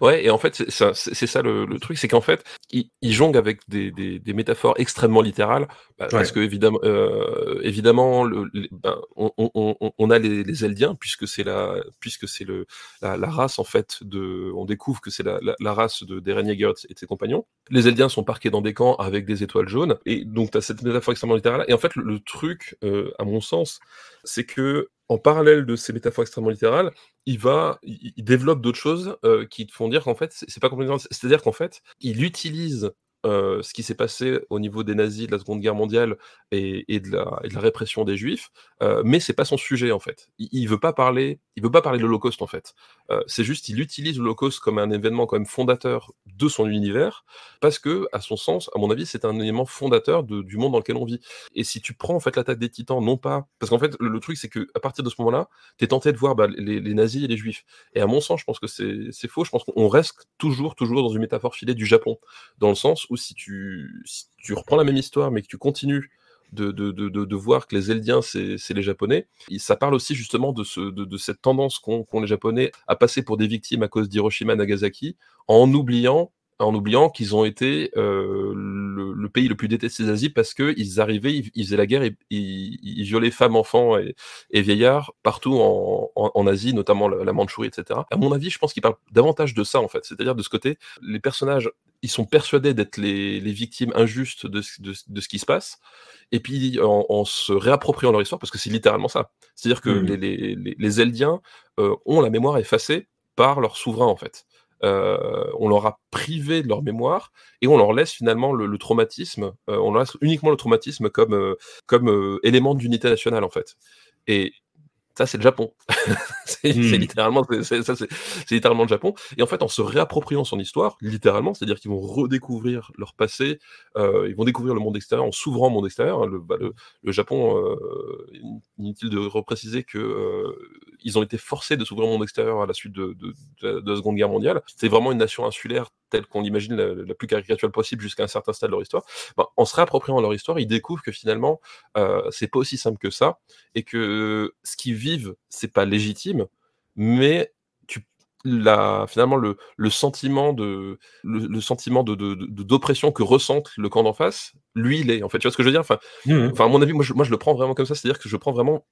Ouais, et en fait, c'est ça, le, le, truc, c'est qu'en fait, il, il, jongle avec des, des, des, métaphores extrêmement littérales, bah, ouais. parce que évidemment, euh, évidemment, le, ben, on, on, on, a les, les Eldiens, puisque c'est la, puisque c'est le la, la, race en fait de, on découvre que c'est la, la, la, race de d'Eren Yeager et de ses compagnons. Les Eldiens sont parqués dans des camps avec des étoiles jaunes, et donc tu as cette métaphore extrêmement littérale. Et en fait, le, le truc, euh, à mon sens, c'est que en parallèle de ces métaphores extrêmement littérales, il va, il, développe d'autres choses euh, qui te font dire qu'en fait, c'est pas complètement. C'est-à-dire qu'en fait, il utilise euh, ce qui s'est passé au niveau des nazis de la Seconde Guerre mondiale et, de, la, répression des Juifs, euh, mais c'est pas son sujet en fait. Il, il, veut pas parler, il veut pas parler de l'Holocauste en fait. Euh, c'est juste, il utilise l'Holocauste comme un événement quand même fondateur de son univers, parce que, à son sens, à mon avis, c'est un élément fondateur du monde dans lequel on vit. Et si tu prends en fait l'attaque des Titans, non pas, parce qu'en fait, le, truc c'est que à partir de ce moment-là, t'es tenté de voir bah, les, les, nazis et les Juifs. Et à mon sens, je pense que c'est faux. Je pense qu'on reste toujours, toujours dans une métaphore filée du Japon, dans le sens où si tu, tu reprends la même histoire, mais que tu continues de, de, de, de, voir que les Eldiens, c'est les Japonais. Et ça parle aussi justement de, ce, de, cette tendance qu'ont qu les Japonais à passer pour des victimes à cause d'Hiroshima Nagasaki, en oubliant en oubliant qu'ils ont été euh, le, le, pays le plus détesté d'Asie parce qu'ils arrivaient, ils, ils, faisaient la guerre, et, ils, ils violaient femmes, enfants et, et vieillards partout en, en, en, Asie, notamment la, la Mandchourie, etc. À mon avis, je pense qu'il parle davantage de ça, en fait. C'est-à-dire de ce côté, les personnages, ils sont persuadés d'être les, les, victimes injustes de, de, de, ce qui se passe, et puis en, en, se réappropriant leur histoire, parce que c'est littéralement ça. C'est-à-dire que mmh. les, les, les, Eldiens euh, ont la mémoire effacée par leur souverain, en fait on leur a privé de leur mémoire et on leur laisse finalement le, traumatisme, euh, on leur laisse uniquement le traumatisme comme, euh, comme euh, élément d'unité nationale en fait. Et ça c'est le Japon. c'est mmh. littéralement, c'est, littéralement le Japon. Et en fait, en se réappropriant son histoire, littéralement, c'est-à-dire qu'ils vont redécouvrir leur passé, euh, ils vont découvrir le monde extérieur en s'ouvrant au monde extérieur. Hein, le, bah, le, le, Japon, euh, inutile de repréciser que euh, ils ont été forcés de s'ouvrir au monde extérieur à la suite de, de, de, de la Seconde Guerre mondiale. C'est vraiment une nation insulaire telle qu'on l'imagine la, la, plus caricaturale possible jusqu'à un certain stade de leur histoire, ben, en se réappropriant leur histoire, ils découvrent que finalement, euh, c'est pas aussi simple que ça, et que ce qu'ils vivent, c'est pas légitime, mais tu, la, finalement, le, le sentiment de, le, le sentiment de, d'oppression que ressente le camp d'en face, lui, il est, en fait. Tu vois ce que je veux dire? Enfin, mmh. enfin à mon avis, moi je, moi, je le prends vraiment comme ça, c'est-à-dire que je prends vraiment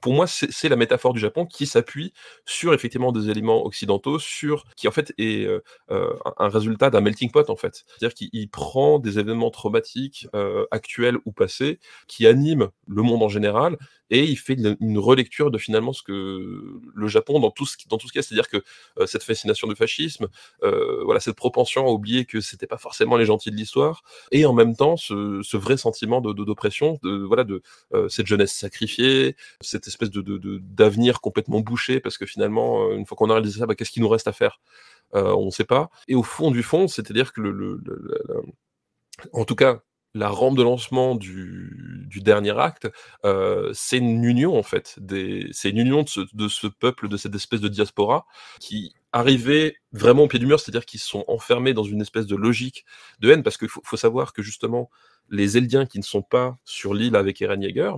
pour moi, c'est la métaphore du Japon qui s'appuie sur effectivement des éléments occidentaux, sur qui en fait est euh, euh un résultat d'un melting pot en fait. C'est-à-dire qu'il prend des événements traumatiques euh, actuels ou passés qui animent le monde en général et il fait une, relecture de finalement ce que le Japon dans tout ce dans tout ce cas, c'est-à-dire que cette fascination du fascisme, voilà cette propension à oublier que c'était pas forcément les gentils de l'histoire et en même temps ce, vrai sentiment d'oppression, de, de, voilà de cette jeunesse sacrifiée, cette espèce de d'avenir complètement bouché parce que finalement euh, une fois qu'on a réalisé ça, bah, qu'est-ce qu'il nous reste à faire? Euh, On ne sait pas. Et au fond du fond, c'est-à-dire que le en tout cas, la rampe de lancement du, dernier acte, euh, c'est une union en fait. C'est une union de ce, peuple, de cette espèce de diaspora qui arrivait vraiment au pied du mur, c'est-à-dire qu'ils sont enfermés dans une espèce de logique de haine, parce qu'il faut, faut, savoir que justement, les Eldiens qui ne sont pas sur l'île avec Eren Yeager,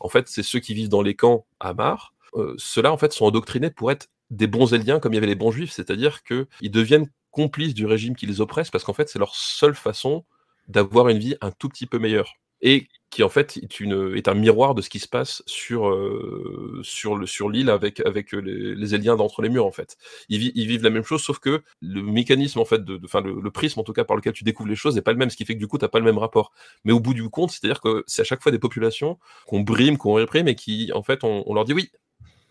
en fait, c'est ceux qui vivent dans les camps à Mar. Euh, Ceux-là, en fait, sont endoctrinés pour être des bons Eldiens comme il y avait les bons Juifs, c'est-à-dire qu'ils deviennent complices du régime qui les oppresse, parce qu'en fait, c'est leur seule façon d'avoir une vie un tout petit peu meilleure. et qui en fait est, une, est un miroir de ce qui se passe sur, euh, sur, sur l'île avec, avec les, les aliens d'entre les murs en fait. Ils, ils, vivent la même chose, sauf que le mécanisme en fait, de, de le, le, prisme en tout cas par lequel tu découvres les choses n'est pas le même, ce qui fait que du coup tu n'as pas le même rapport. Mais au bout du compte, c'est-à-dire que c'est à chaque fois des populations qu'on brime, qu'on réprime et qui en fait on, on leur dit oui,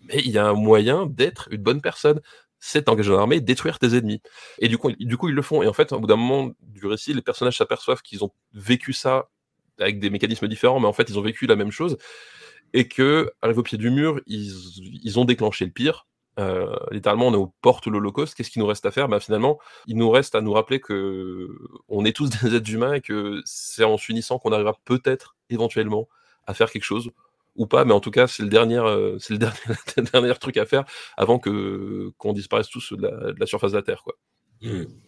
mais il y a un moyen d'être une bonne personne c'est t'engager dans l'armée, détruire tes ennemis. Et du coup, du coup, ils le font. Et en fait, au bout d'un moment du récit, les personnages s'aperçoivent qu'ils ont vécu ça avec des mécanismes différents, mais en fait, ils ont vécu la même chose, et que, au pied du mur, ils, ils ont déclenché le pire. Euh, littéralement, on est aux portes de l'Holocauste. Qu'est-ce qu'il nous reste à faire? Bah, Finalement, il nous reste à nous rappeler que on est tous des êtres humains et que c'est en s'unissant qu'on arrivera peut-être, éventuellement, à faire quelque chose ou pas, mais en tout cas, c'est le dernier, euh, c'est le dernier, dernier truc à faire avant que qu'on disparaisse tous de la, de la surface de la Terre, quoi.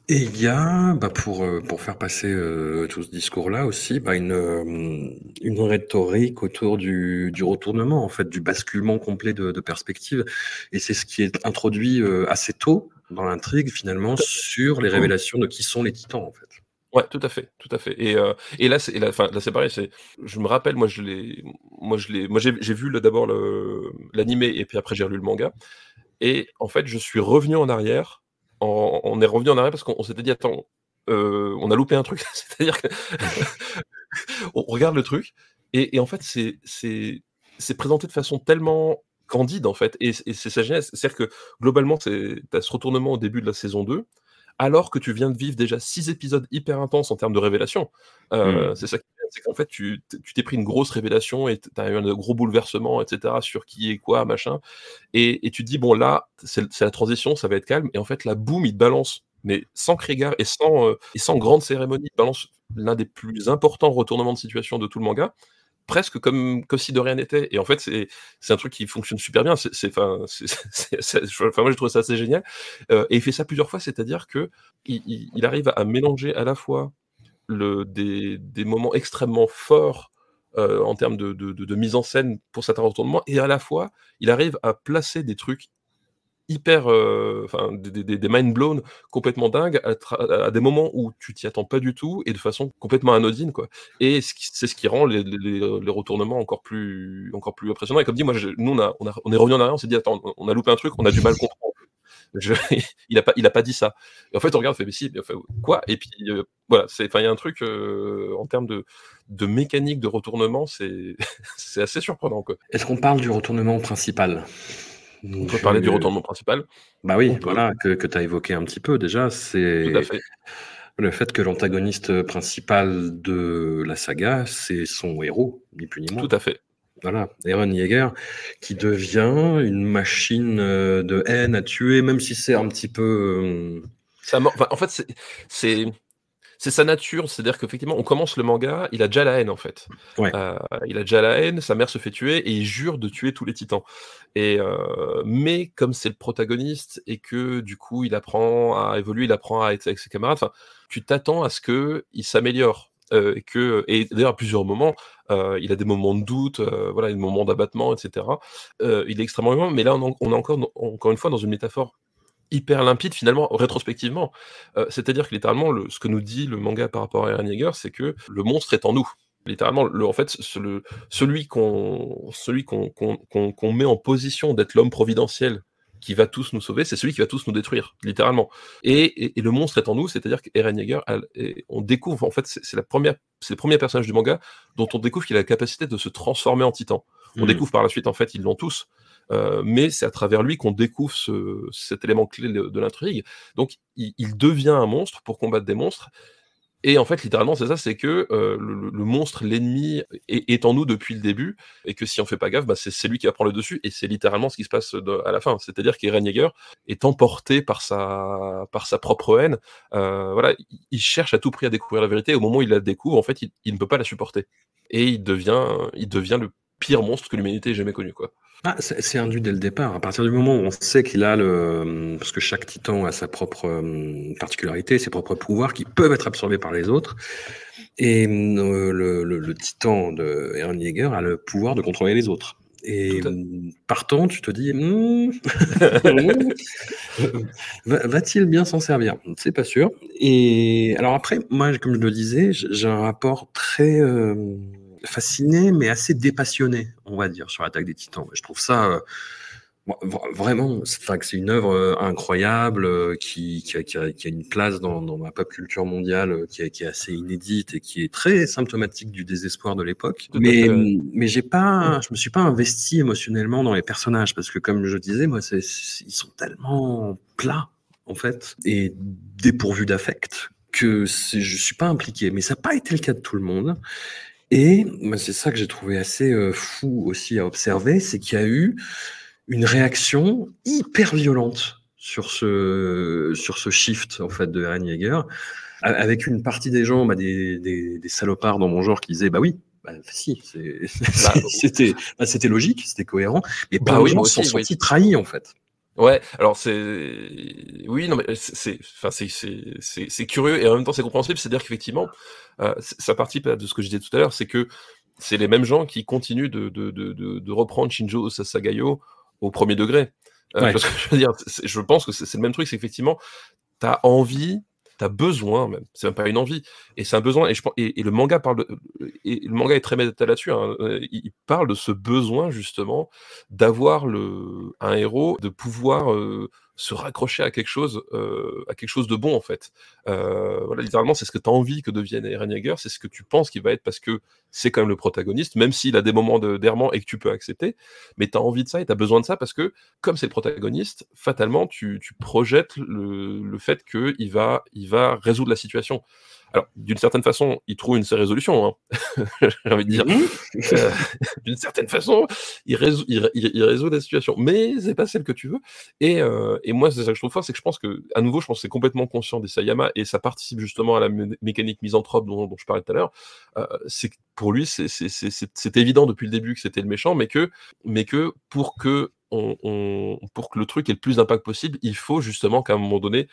Et il y a, bah pour, euh, pour faire passer euh, tout ce discours-là aussi, bah une, une rhétorique autour du, du retournement, en fait, du basculement complet de, de perspective. Et c'est ce qui est introduit assez tôt dans l'intrigue, finalement, sur les révélations de qui sont les titans, en fait. Ouais, tout à fait, tout à fait. Et, euh, et là, c'est, là, là, c'est pareil. C'est, je me rappelle, moi, je l'ai, moi, je l'ai, moi, j'ai, j'ai vu d'abord le, l'animé et puis après j'ai relu le manga. Et en fait, je suis revenu en arrière on est revenu en arrière parce qu'on s'était dit attends, euh, on a loupé un truc. C'est-à-dire que on regarde le truc et, en fait c'est c'est présenté de façon tellement candide en fait et, c'est sa genèse. C'est-à-dire que globalement c'est as ce retournement au début de la saison 2 alors que tu viens de vivre déjà six épisodes hyper intenses en termes de révélation. Euh, mmh. C'est ça qui c'est qu'en fait, tu t'es pris une grosse révélation et tu as eu un gros bouleversement, etc., sur qui est quoi, machin. Et, et tu te dis, bon, là, c'est la transition, ça va être calme. Et en fait, la boum, il te balance, mais sans crier et sans, euh, et sans grande cérémonie, il te balance l'un des plus importants retournements de situation de tout le manga presque comme, si de rien n'était. Et en fait, c'est un truc qui fonctionne super bien. C'est, enfin, moi, j'ai trouvé ça assez génial. Euh, et il fait ça plusieurs fois, c'est-à-dire que il, il, arrive à mélanger à la fois le, des, des, moments extrêmement forts euh, en termes de, de, de, mise en scène pour certains retournements, et à la fois, il arrive à placer des trucs hyper, euh, enfin, des, des, des, mind blown complètement dingues à, à, des moments où tu t'y attends pas du tout et de façon complètement anodine, quoi. Et c'est ce qui rend les, les, les, retournements encore plus, encore plus impressionnants. Et comme dit, moi, je, nous, on, a, on, a, on est revenu en arrière, on s'est dit, attends, on a loupé un truc, on a du mal à comprendre. Je, il a pas, il a pas dit ça. Et en fait, on regarde, on fait, mais si, mais quoi? Et puis euh, voilà, c'est, enfin, il y a un truc euh, en termes de, de mécanique de retournement, c'est, c'est assez surprenant. Quoi. Est-ce qu'on parle du retournement principal? On peut parler du retournement principal. Bah oui, voilà, que, que tu as évoqué un petit peu déjà. C'est le fait que l'antagoniste principal de la saga, c'est son héros, ni plus ni moins. Tout à fait. Voilà, Aaron Yeager, qui devient une machine euh, de haine à tuer, même si c'est un petit peu. Euh, Ça, en fait, c'est c'est sa nature, c'est-à-dire qu'effectivement, on commence le manga, il a déjà la haine en fait. Ouais. Euh, il a déjà la haine, sa mère se fait tuer et il jure de tuer tous les titans. Et euh, mais comme c'est le protagoniste et que du coup il apprend à évoluer, il apprend à être avec ses camarades, tu t'attends à ce que il s'améliore. Euh, et que et d'ailleurs à plusieurs moments euh, il a des moments de doute euh, voilà des moments d'abattement etc il est extrêmement humain mais là on, on est encore encore une fois dans une métaphore hyper limpide finalement rétrospectivement euh, c'est-à-dire que littéralement le, ce que nous dit le manga par rapport à Eren Yeager c'est que le monstre est en nous littéralement le, en fait ce, le, celui qu'on celui qu'on met en position d'être l'homme providentiel qui va tous nous sauver, c'est celui qui va tous nous détruire, littéralement. Et, et, et le monstre est en nous, c'est-à-dire qu'Eren Yeager, on découvre, en fait, c'est la première, c'est le premier personnage du manga dont on découvre qu'il a la capacité de se transformer en titan. On mmh. découvre par la suite, en fait, ils l'ont tous, euh, mais c'est à travers lui qu'on découvre ce, cet élément clé de, l'intrigue. Donc, il, devient un monstre pour combattre des monstres, et en fait, littéralement, c'est ça, c'est que euh, le, monstre, l'ennemi, est, en nous depuis le début, et que si on fait pas gaffe, bah, c'est lui qui va prendre le dessus, et c'est littéralement ce qui se passe à la fin. C'est-à-dire qu'Eren Yeager est emporté par sa, par sa propre haine. Euh, voilà, il cherche à tout prix à découvrir la vérité, au moment où il la découvre, en fait, il, il ne peut pas la supporter. Et il devient, il devient le pire monstre que l'humanité ait jamais connu, quoi. Ah, c'est induit dès le départ. À partir du moment où on sait qu'il a le, parce que chaque titan a sa propre euh, particularité, ses propres pouvoirs qui peuvent être absorbés par les autres. Et euh, le, le, le, titan de Eren Yeager a le pouvoir de contrôler les autres. Et partant, tu te dis, mmh, va-t-il bien s'en servir? C'est pas sûr. Et alors après, moi, comme je le disais, j'ai un rapport très euh, fasciné, mais assez dépassionné, on va dire, sur l'attaque des Titans. Je trouve ça euh, Vraiment, c'est une œuvre euh, incroyable euh, qui, qui, a, qui, a, qui, a, une place dans, dans la pop culture mondiale qui, qui, est assez inédite et qui est très symptomatique du désespoir de l'époque. Mais, mais j'ai pas, je me suis pas investi émotionnellement dans les personnages parce que, comme je disais, moi, ils sont tellement plats en fait et dépourvus d'affect que je suis pas impliqué. Mais ça n'a pas été le cas de tout le monde. Et c'est ça que j'ai trouvé assez fou aussi à observer, c'est qu'il y a eu une réaction hyper violente sur ce, sur ce shift en fait de Eren Yeager, avec une partie des gens, bah, des, des, des, salopards dans mon genre qui disaient bah oui, bah, si, bah, c'était bah, c'était logique, c'était cohérent, mais pas bah, oui, gens se sont sentis trahis en fait. Ouais, alors c'est oui, non mais c'est enfin c'est c'est curieux et en même temps c'est compréhensible, c'est-à-dire qu'effectivement euh, ça participe de ce que je disais tout à l'heure, c'est que c'est les mêmes gens qui continuent de, de, de, de reprendre Shinjo Sasagayo au premier degré. Euh, parce que je veux dire, je pense que c'est le même truc, c'est effectivement, tu as envie, tu as besoin même, c'est même pas une envie, et c'est un besoin, et, je, et, et, le manga parle, et le manga est très méta là-dessus, hein, euh, il parle de ce besoin justement d'avoir un héros, de pouvoir euh, se raccrocher à quelque chose, euh, à quelque chose de bon en fait. Euh, voilà, littéralement, c'est ce que tu as envie que devienne Eren c'est ce que tu penses qu'il va être parce que c'est quand même le protagoniste, même s'il a des moments d'errement et que tu peux accepter, mais tu as envie de ça et tu as besoin de ça parce que, comme c'est le protagoniste, fatalement, tu, tu projettes le, le fait qu'il va, il va résoudre la situation. Alors, d'une certaine façon, il trouve une résolution, hein. j'ai envie de dire. Mmh. Euh, d'une certaine façon, il résout, il, il, résout la situation, mais c'est pas celle que tu veux. Et, euh, et moi, c'est ça que je trouve fort, c'est que je pense que, à nouveau, je pense que c'est complètement conscient des Sayama et ça participe justement à la mécanique misanthrope dont, dont je parlais tout à l'heure. Euh, c'est pour lui, c'est évident depuis le début que c'était le méchant, mais que, mais que pour que on, on, pour que le truc ait le plus d'impact possible, il faut justement qu'à un moment donné,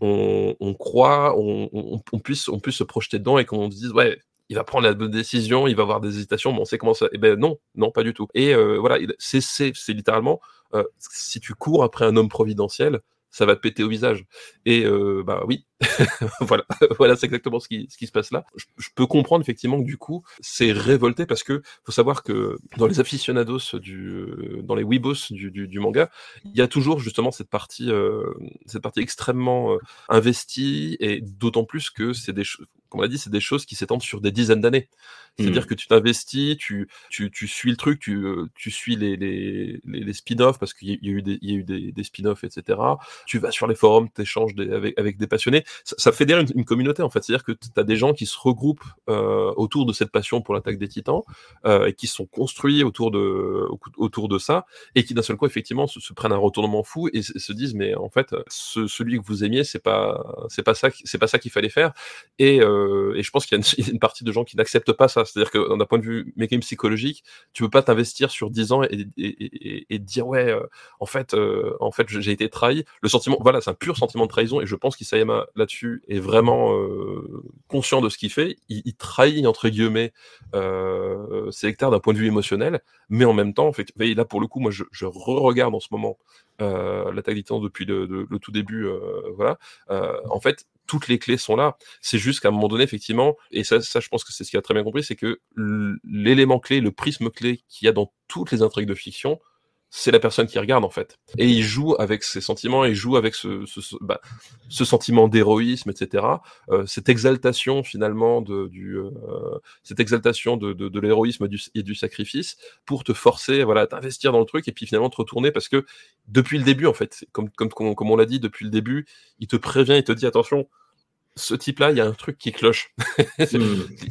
on, croit, on, puisse, on puisse se projeter dedans et qu'on se dise, ouais, il va prendre la bonne décision, il va avoir des hésitations, mais on sait comment ça. Eh ben non, non, pas du tout. Et euh, voilà, c'est littéralement, euh, si tu cours après un homme providentiel, ça va te péter au visage. Et euh, bah oui, voilà, voilà, c'est exactement ce qui, ce qui se passe là. Je, peux comprendre effectivement que du coup, c'est révolté parce que faut savoir que dans les aficionados du, dans les weebos du, du, du, manga, il y a toujours justement cette partie, euh, cette partie extrêmement euh, investie et d'autant plus que c'est des, comme on l'a dit, c'est des choses qui s'étendent sur des dizaines d'années. C'est-à-dire mmh. que tu t'investis, tu, tu, tu, suis le truc, tu, euh, tu suis les, les, les, les spin-offs parce qu'il y, a eu des, il y a eu des, des spin-offs, etc. Tu vas sur les forums, tu échanges avec, avec, des passionnés. Ça, ça fédère une, une, communauté, en fait. C'est-à-dire que tu as des gens qui se regroupent euh, autour de cette passion pour l'attaque des titans euh, et qui sont construits autour de, autour de ça et qui d'un seul coup, effectivement, se, se, prennent un retournement fou et, se disent, mais en fait, ce, celui que vous aimiez, c'est pas, pas ça, pas ça qu'il fallait faire. Et, euh, et je pense qu'il y, a une partie de gens qui n'acceptent pas ça. C'est-à-dire que d'un point de vue mécanique psychologique, tu peux pas t'investir sur 10 ans et, dire ouais, euh, en fait, euh, en fait, j'ai été trahi. Le sentiment, voilà, c'est un pur sentiment de trahison et je pense qu'Isayama là-dessus est vraiment euh, conscient de ce qu'il fait. Il, trahit entre guillemets euh, ses hectares d'un point de vue émotionnel, mais en même temps, en fait, là pour le coup, moi, je, je re-regarde en ce moment euh, l'attaque des depuis le, le, le, tout début, euh, voilà. Euh, en fait, toutes les clés sont là. C'est juste qu'à un moment donné, effectivement, et ça, ça je pense que c'est ce qu'il a très bien compris, c'est que l'élément clé, le prisme clé qu'il y a dans toutes les intrigues de fiction, c'est la personne qui regarde en fait. Et il joue avec ses sentiments, il joue avec ce, ce, bah, ce sentiment d'héroïsme, etc. Euh, cette exaltation finalement de, du, euh, cette exaltation de, de, de l'héroïsme et du sacrifice pour te forcer, voilà, à t'investir dans le truc et puis finalement te retourner parce que depuis le début en fait, comme comme comme on l'a dit depuis le début, il te prévient, il te dit attention, ce type-là, il y a un truc qui cloche. mmh.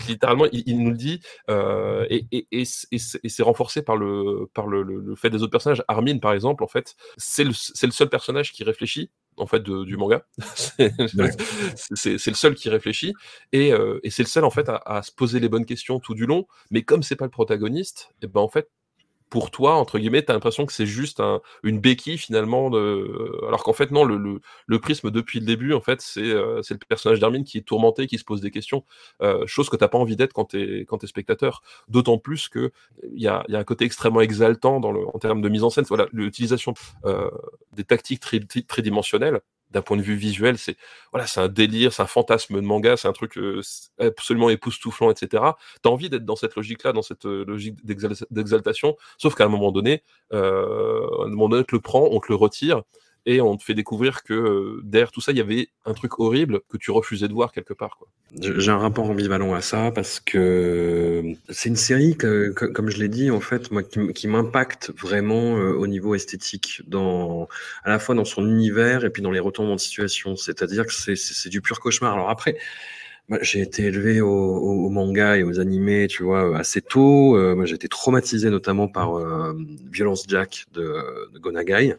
Littéralement, il, il, nous le dit, euh, et, et, et, et c'est renforcé par, le, par le, le, le, fait des autres personnages. Armin, par exemple, en fait, c'est le, seul personnage qui réfléchit en fait de, du manga. c'est le seul qui réfléchit et, euh, et c'est le seul en fait à, à, se poser les bonnes questions tout du long. Mais comme c'est pas le protagoniste, et ben en fait pour toi, entre guillemets, tu as l'impression que c'est juste un, une béquille finalement, alors qu'en fait non, le, prisme depuis le début, en fait, c'est euh, le personnage d'Hermine qui est tourmenté, qui se pose des questions, euh, chose que t'as pas envie d'être quand t'es es spectateur. D'autant plus que il y a, y a un côté extrêmement exaltant dans le, en termes de mise en scène. Voilà, l'utilisation euh, des tactiques tridimensionnelles d'un point de vue visuel, c'est voilà, c'est un délire, c'est un fantasme de manga, c'est un truc euh, absolument époustouflant, etc. T'as envie d'être dans cette logique-là, dans cette euh, logique d'exaltation, sauf qu'à un moment donné, euh, à un moment donné, on te le prend, on te le retire, et on te fait découvrir que euh, derrière tout ça, il y avait un truc horrible que tu refusais de voir quelque part. J'ai un rapport ambivalent à ça parce que c'est une série que, comme je l'ai dit, en fait, moi, qui, m'impacte vraiment euh, au niveau esthétique, dans, à la fois dans son univers et puis dans les retombements de situation. C'est-à-dire que c'est du pur cauchemar. Alors après, j'ai été élevé au, au, manga et aux animés, tu vois, assez tôt. Euh, moi, j'ai été traumatisé notamment par Violence Jack de, de Gonagai.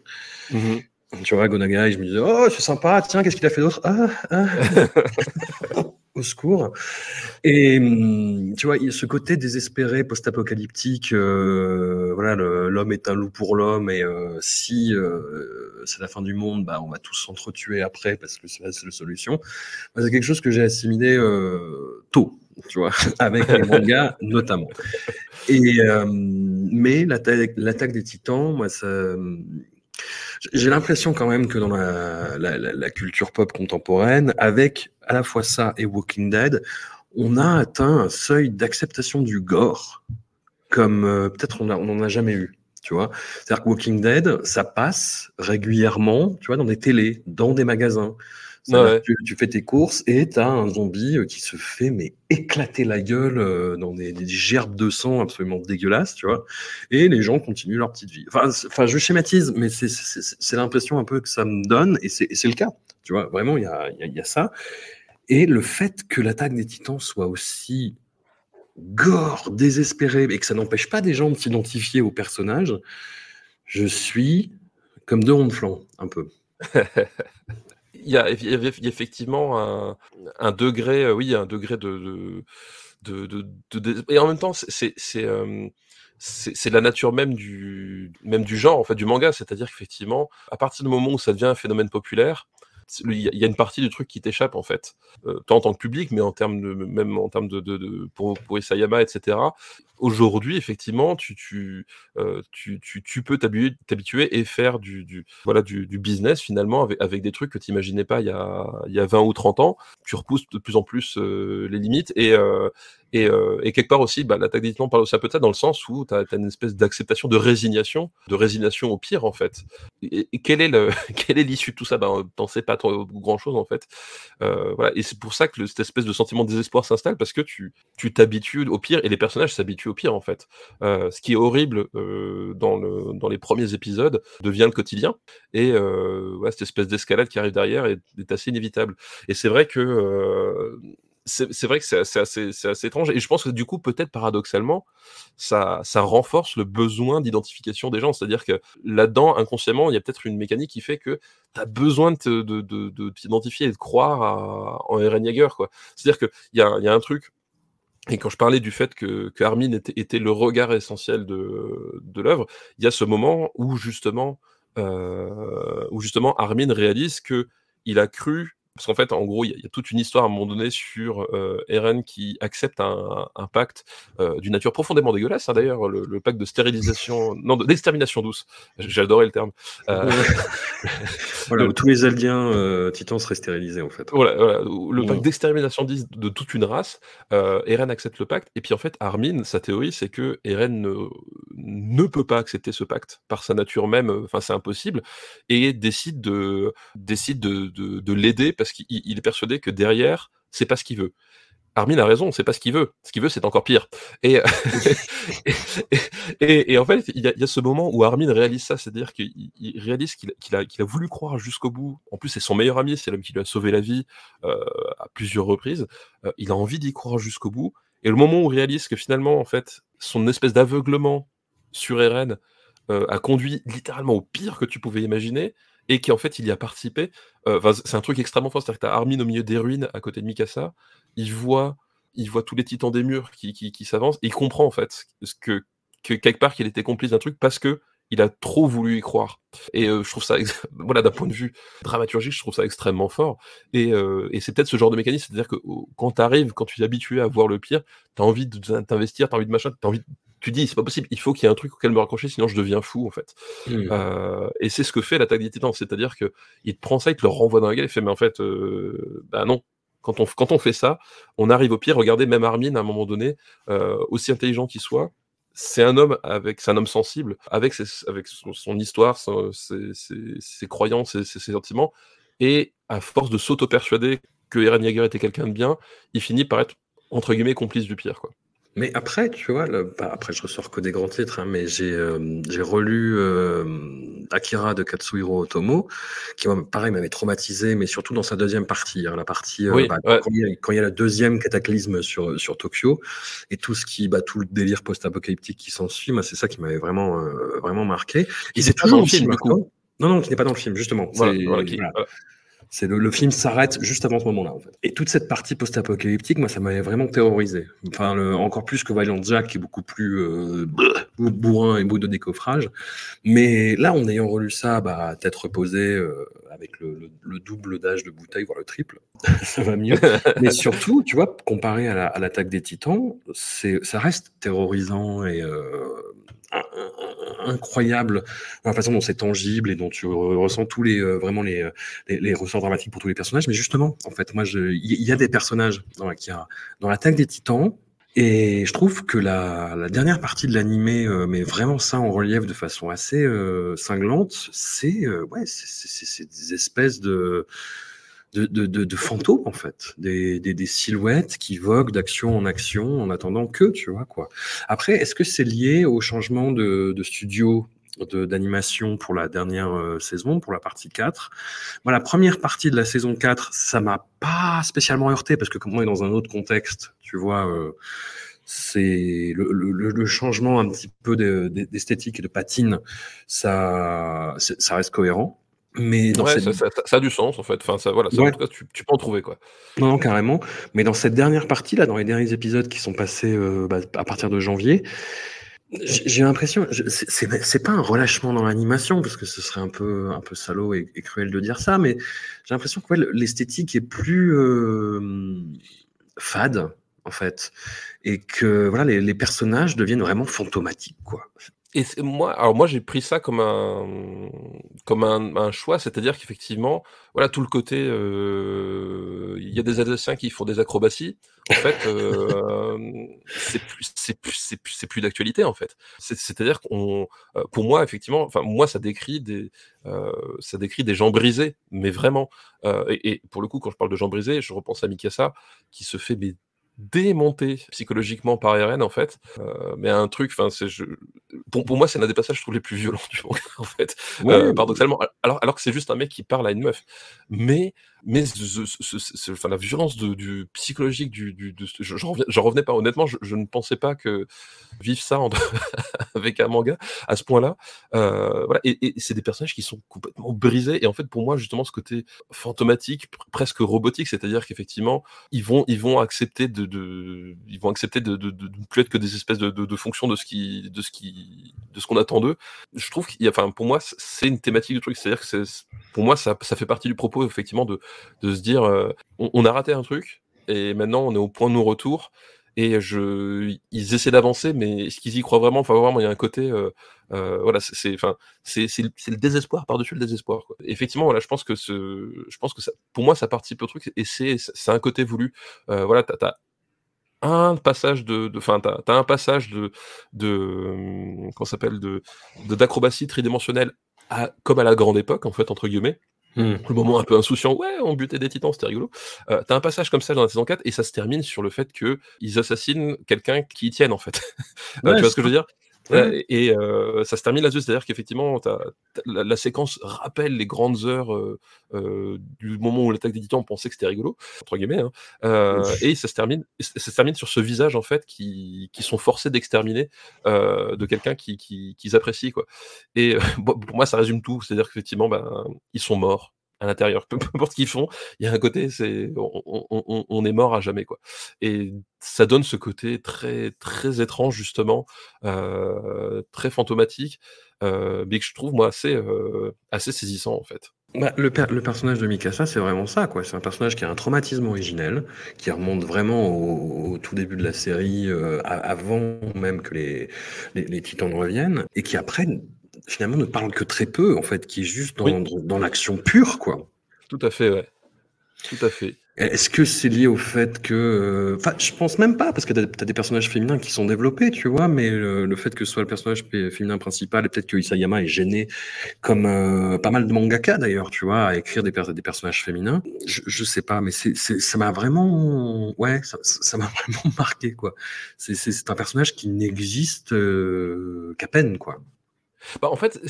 Mm-hmm. Tu vois, Gonagai, je me disais, oh, c'est sympa, tiens, qu'est-ce qu'il a fait d'autre? Ah, ah. Au secours. Et hum, tu vois, ce côté désespéré, post-apocalyptique. Euh, voilà, l'homme est un loup pour l'homme, et euh, si euh, c'est la fin du monde, bah, on va tous s'entretuer après parce que c'est la seule solution. c'est quelque chose que j'ai assimilé tôt, tu vois, avec les mangas notamment. Et mais l'attaque des Titans, moi, ça j'ai l'impression quand même que dans la, culture pop contemporaine, avec à la fois ça et Walking Dead, on a atteint un seuil d'acceptation du gore comme euh, peut-être on n'en a jamais eu. Tu vois, c'est-à-dire que Walking Dead, ça passe régulièrement, tu vois, dans des télés, dans des magasins. Tu, fais tes courses et tu as un zombie euh, qui se fait mais éclater la gueule euh, dans des, gerbes de sang absolument dégueulasses, tu vois. Et les gens continuent leur petite vie. Enfin, enfin je schématise, mais c'est l'impression un peu que ça me donne et c'est le cas. Tu vois, vraiment, il y a, y a ça. Et le fait que l'attaque des titans soit aussi gore, désespéré, et que ça n'empêche pas des gens de s'identifier au personnage, je suis comme deux ronds de flanc, un peu. il y, a, effectivement un, un, degré, euh, oui, un degré de, de, de, de, et en même temps, c'est c'est la nature même du même du genre en fait du manga, c'est-à-dire qu'effectivement, à partir du moment où ça devient un phénomène populaire, il y a une partie du truc qui t'échappe en fait, euh, tant en tant que public, mais en termes de même en termes de, pour, Isayama, etc. Aujourd'hui, effectivement, tu tu, euh, tu, tu, peux t'habituer et faire du, voilà du, business finalement avec, des trucs que tu n'imaginais pas il y, a, il y a 20 ou 30 ans. Tu repousses de plus en plus euh, les limites et, et, euh, et, quelque part aussi, bah, l'attaque des parle aussi un peu de ça dans le sens où tu as, une espèce d'acceptation, de résignation, de résignation au pire en fait. Et, et quelle est l'issue de tout ça? Ben, t'en sais pas trop, grand chose en fait. Euh, voilà. Et c'est pour ça que cette espèce de sentiment de désespoir s'installe parce que tu tu t'habitues au pire et les personnages s'habituent au pire en fait. Euh, ce qui est horrible euh, dans le dans les premiers épisodes devient le quotidien et euh, ouais, cette espèce d'escalade qui arrive derrière est, est assez inévitable. Et c'est vrai que euh, c'est vrai que c'est assez, étrange. Et je pense que du coup, peut-être paradoxalement, ça, ça renforce le besoin d'identification des gens. C'est-à-dire que là-dedans, inconsciemment, il y a peut-être une mécanique qui fait que tu as besoin de, de, de, t'identifier et de croire en Eren Jaeger. C'est-à-dire qu'il y a, y a un truc. Et quand je parlais du fait que, que Armin était, était, le regard essentiel de, de l'œuvre, il y a ce moment où justement, euh, où justement Armin réalise que il a cru parce qu'en fait, en gros, il y, a toute une histoire à un moment donné sur euh, Eren qui accepte un, un pacte euh, d'une nature profondément dégueulasse. Hein, D'ailleurs, le, le, pacte de stérilisation, non, d'extermination douce. Adoré le terme. Euh... voilà, le... où tous les Aldiens euh, titans seraient stérilisés, en fait. Voilà, voilà le pacte d'extermination de toute une race. Eren accepte le pacte. Et puis, en fait, Armin, sa théorie, c'est que Eren ne, ne peut pas accepter ce pacte par sa nature même. Enfin, c'est impossible. Et décide de, décide de, de, de l'aider parce parce qu'il est persuadé que derrière, c'est pas ce qu'il veut. Armin a raison, c'est pas ce qu'il veut. Ce qu'il veut, c'est encore pire. Et, et, et, en fait, il y, a, ce moment où Armin réalise ça, c'est-à-dire qu'il réalise qu'il a, voulu croire jusqu'au bout. En plus, c'est son meilleur ami, c'est l'homme qui lui a sauvé la vie euh, à plusieurs reprises. Euh, il a envie d'y croire jusqu'au bout. Et le moment où il réalise que finalement, en fait, son espèce d'aveuglement sur Eren euh, a conduit littéralement au pire que tu pouvais imaginer, et qui en fait il y a participé. Euh, c'est un truc extrêmement fort, c'est-à-dire que tu as Armin au milieu des ruines à côté de Mikasa, il voit, il voit tous les titans des murs qui, qui, s'avancent, il comprend en fait que, que quelque part qu'il était complice d'un truc parce que il a trop voulu y croire. Et euh, je trouve ça, voilà, d'un point de vue dramaturgique, je trouve ça extrêmement fort. Et, euh, et c'est peut-être ce genre de mécanisme, c'est-à-dire que quand tu arrives, quand tu es habitué à voir le pire, tu as envie de t'investir, tu as envie de machin, tu as envie tu dis c'est pas possible, il faut qu'il y ait un truc auquel me raccrocher, sinon je deviens fou en fait. Mmh. Euh, et c'est ce que fait l'attaque des Titans, c'est-à-dire que il te prend ça, il te le renvoie dans la gueule, il fait mais en fait, euh, bah non. Quand on, quand on fait ça, on arrive au pire. Regardez, même Armin, à un moment donné, euh, aussi intelligent qu'il soit, c'est un homme avec, c'est un homme sensible, avec, ses, avec son, son histoire, son- ses, ses- ses croyances, ses, ses sentiments, et à force de s'auto-persuader que Eren Yeager était quelqu'un de bien, il finit par être entre guillemets complice du pire, quoi. Mais après, tu vois, le- bah, après je ressors que des grands titres, hein, mais j'ai euh, relu euh, Akira de Katsuhiro Otomo, qui pareil m'avait traumatisé, mais surtout dans sa deuxième partie, hein, la partie euh, bah, ouais. quand, il y a, quand il y a le deuxième cataclysme sur sur Tokyo et tout ce qui, bah, tout le délire post-apocalyptique qui s'ensuit, c'est ça qui m'avait vraiment vraiment marqué. Et c'est toujours dans le film, du coup. Non, non, qui n'est pas dans le film, justement. Voilà, C'est- voilà, qui- voilà. C'est le, le film s'arrête juste avant ce moment-là, en fait. Et toute cette partie post-apocalyptique, moi, ça m'avait vraiment terrorisé. Enfin, le- encore plus que Violent Jack, qui est beaucoup plus euh, bou- bourrin et beau de décoffrage. Mais là, en ayant relu ça, bah, tête reposée, euh, avec le, le- le double d'âge de bouteille, voire le triple, ça va mieux. Mais surtout, tu vois, comparé à la- à l'attaque des Titans, ça reste terrorisant et euh, incroyable la façon dont c'est tangible et dont tu re- ressens tous les euh, vraiment les, euh, les, les ressorts dramatiques pour tous les personnages. Mais justement, en fait, moi, il y, a des personnages dans Akira, dans l'attaque des Titans. Et je trouve que la, la dernière partie de l'animé euh, met vraiment ça en relief de façon assez euh, cinglante. C'est euh, ouais, c'est des espèces de de, fantômes en fait, des, silhouettes qui voguent d'action en action en attendant que, tu vois quoi. Après, est-ce que c'est lié au changement de, studio d'animation pour la dernière euh, saison, pour la partie 4 Moi, la première partie de la saison 4, ça m'a pas spécialement heurté parce que comme on est dans un autre contexte, tu vois, euh, c'est le, changement un petit peu de- de- d'esthétique et de patine, ça reste cohérent. Mais dans Ouais, cette ça, ça- a du sens en fait. Enfin, ça, voilà, ça, Ouais. en tout cas, tu, tu peux en trouver quoi. Non, non, carrément. Mais dans cette dernière partie, là, dans les derniers épisodes qui sont passés euh, bah, à partir de janvier, j'ai l'impression, c'est- pas un relâchement dans l'animation, parce que ce serait un peu, un peu salaud et, et cruel de dire ça, mais j'ai l'impression que ouais, l'esthétique est plus euh, fade, en fait. Et que voilà, les, les personnages deviennent vraiment fantomatiques, quoi. Et moi, alors moi j'ai pris ça comme un comme un, un choix, c'est-à-dire qu'effectivement, voilà tout le côté, euh, il y a des Alsaciens qui font des acrobaties. En fait, euh, c'est plus c'est plus c'est plus, d'actualité en fait. C'est- C'est-à-dire qu'on, euh, pour moi effectivement, enfin moi ça décrit des euh, ça décrit des gens brisés, mais vraiment. Euh, et, et pour le coup, quand je parle de gens brisés, je repense à Mikasa qui se fait mais démonter psychologiquement par Eren en fait. Euh, mais un truc enfin c'est je pour, pour moi c'est l'un des passages je trouve les plus violents du manga en fait. Euh, paradoxalement alors alors que c'est juste un mec qui parle à une meuf. Mais mais ce- ce- ce- enfin la violence de, du psychologique du, du de, je, j'en reviens- j'en revenais pas. Honnêtement je, je ne pensais pas que vivre ça en- avec un manga à ce point là euh, voilà. Et, et c'est des personnages qui sont complètement brisés. Et en fait pour moi justement ce côté fantomatique pr- presque robotique c'est à dire qu'effectivement ils vont ils vont accepter de, de ils vont accepter de, de, ne plus être que des espèces de, de, fonctions de ce qui de ce qui de ce qu'on attend d'eux. Je trouve qu'il enfin pour moi c'est une thématique du truc. C'est à dire que c'est pour moi ça, ça fait partie du propos effectivement de de se dire euh, on, a raté un truc et maintenant on est au point de non-retour et je ils essaient d'avancer mais est-ce qu'ils y croient vraiment? Enfin vraiment il y a un côté euh, euh, voilà c'est enfin c'est le, le désespoir par-dessus le désespoir effectivement voilà je pense que ce je pense que ça pour moi ça participe au truc et c'est c'est un côté voulu. Voilà t'as un passage de enfin t'as t'as un passage de de s'appelle? De- d'acrobatie tridimensionnelle à, comme à la grande époque en fait entre guillemets Hmm. le moment un peu insouciant, ouais, on butait des titans, c'était rigolo. Euh, T'as un passage comme ça dans la saison 4 et ça se termine sur le fait que ils assassinent quelqu'un qui y tiennent en fait. Euh, tu vois ce que je veux dire? Et euh, ça se termine là-dessus, c'est-à-dire qu'effectivement, t'as- t'as- la, la séquence rappelle les grandes heures euh, euh, du moment où l'attaque des titans, on pensait que c'était rigolo, entre guillemets, hein. Euh, et ça se termine, ça se termine sur ce visage en fait qui, qui sont forcés d'exterminer euh, de quelqu'un qui, qui, qu'ils apprécient quoi. Et bon, pour moi, ça résume tout, c'est-à-dire qu'effectivement, ben, ils sont morts à l'intérieur, peu, importe ce qu'ils font, il y a un côté, c'est on, est mort à jamais quoi. Et ça donne ce côté très très étrange justement, euh, très fantomatique, euh, mais que je trouve moi assez euh, assez saisissant en fait. Bah, le, le, personnage de Mikasa, c'est vraiment ça, quoi. C'est un personnage qui a un traumatisme originel, qui remonte vraiment au, tout début de la série, euh, avant même que les, les, les, titans reviennent, et qui après, finalement, ne parle que très peu, en fait, qui est juste dans, dans l'action pure, quoi. Tout à fait, ouais. Tout à fait. Est-ce que c'est lié au fait que... Euh, enfin, je pense même pas, parce que tu as, des personnages féminins qui sont développés, tu vois, mais le, fait que ce soit le personnage féminin principal, et peut-être que Isayama est gêné, comme euh, pas mal de mangaka d'ailleurs, tu vois, à écrire des, des personnages féminins. Je, je sais pas, mais c'est, ça m'a vraiment... Ouais, ça m'a vraiment marqué, quoi. C'est un personnage qui n'existe euh, qu'à peine, quoi. Bah, en fait,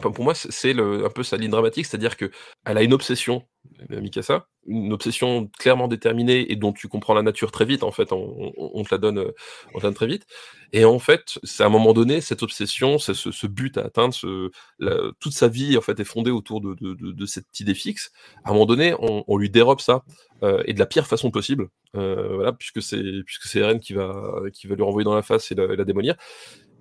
pour moi, c'est un peu sa ligne dramatique, c'est-à-dire que elle a une obsession, euh, Mikasa, une obsession clairement déterminée et dont tu comprends la nature très vite, en fait, on, te la donne, euh, te la donne très vite. Et en fait, c'est à un moment donné, cette obsession, ce, but à atteindre, toute sa vie, en fait, est fondée autour de, cette idée fixe. À un moment donné, on, lui dérobe ça, euh, et de la pire façon possible, puisque c'est puisque Eren qui va, qui va lui renvoyer dans la face et la, et la démolir.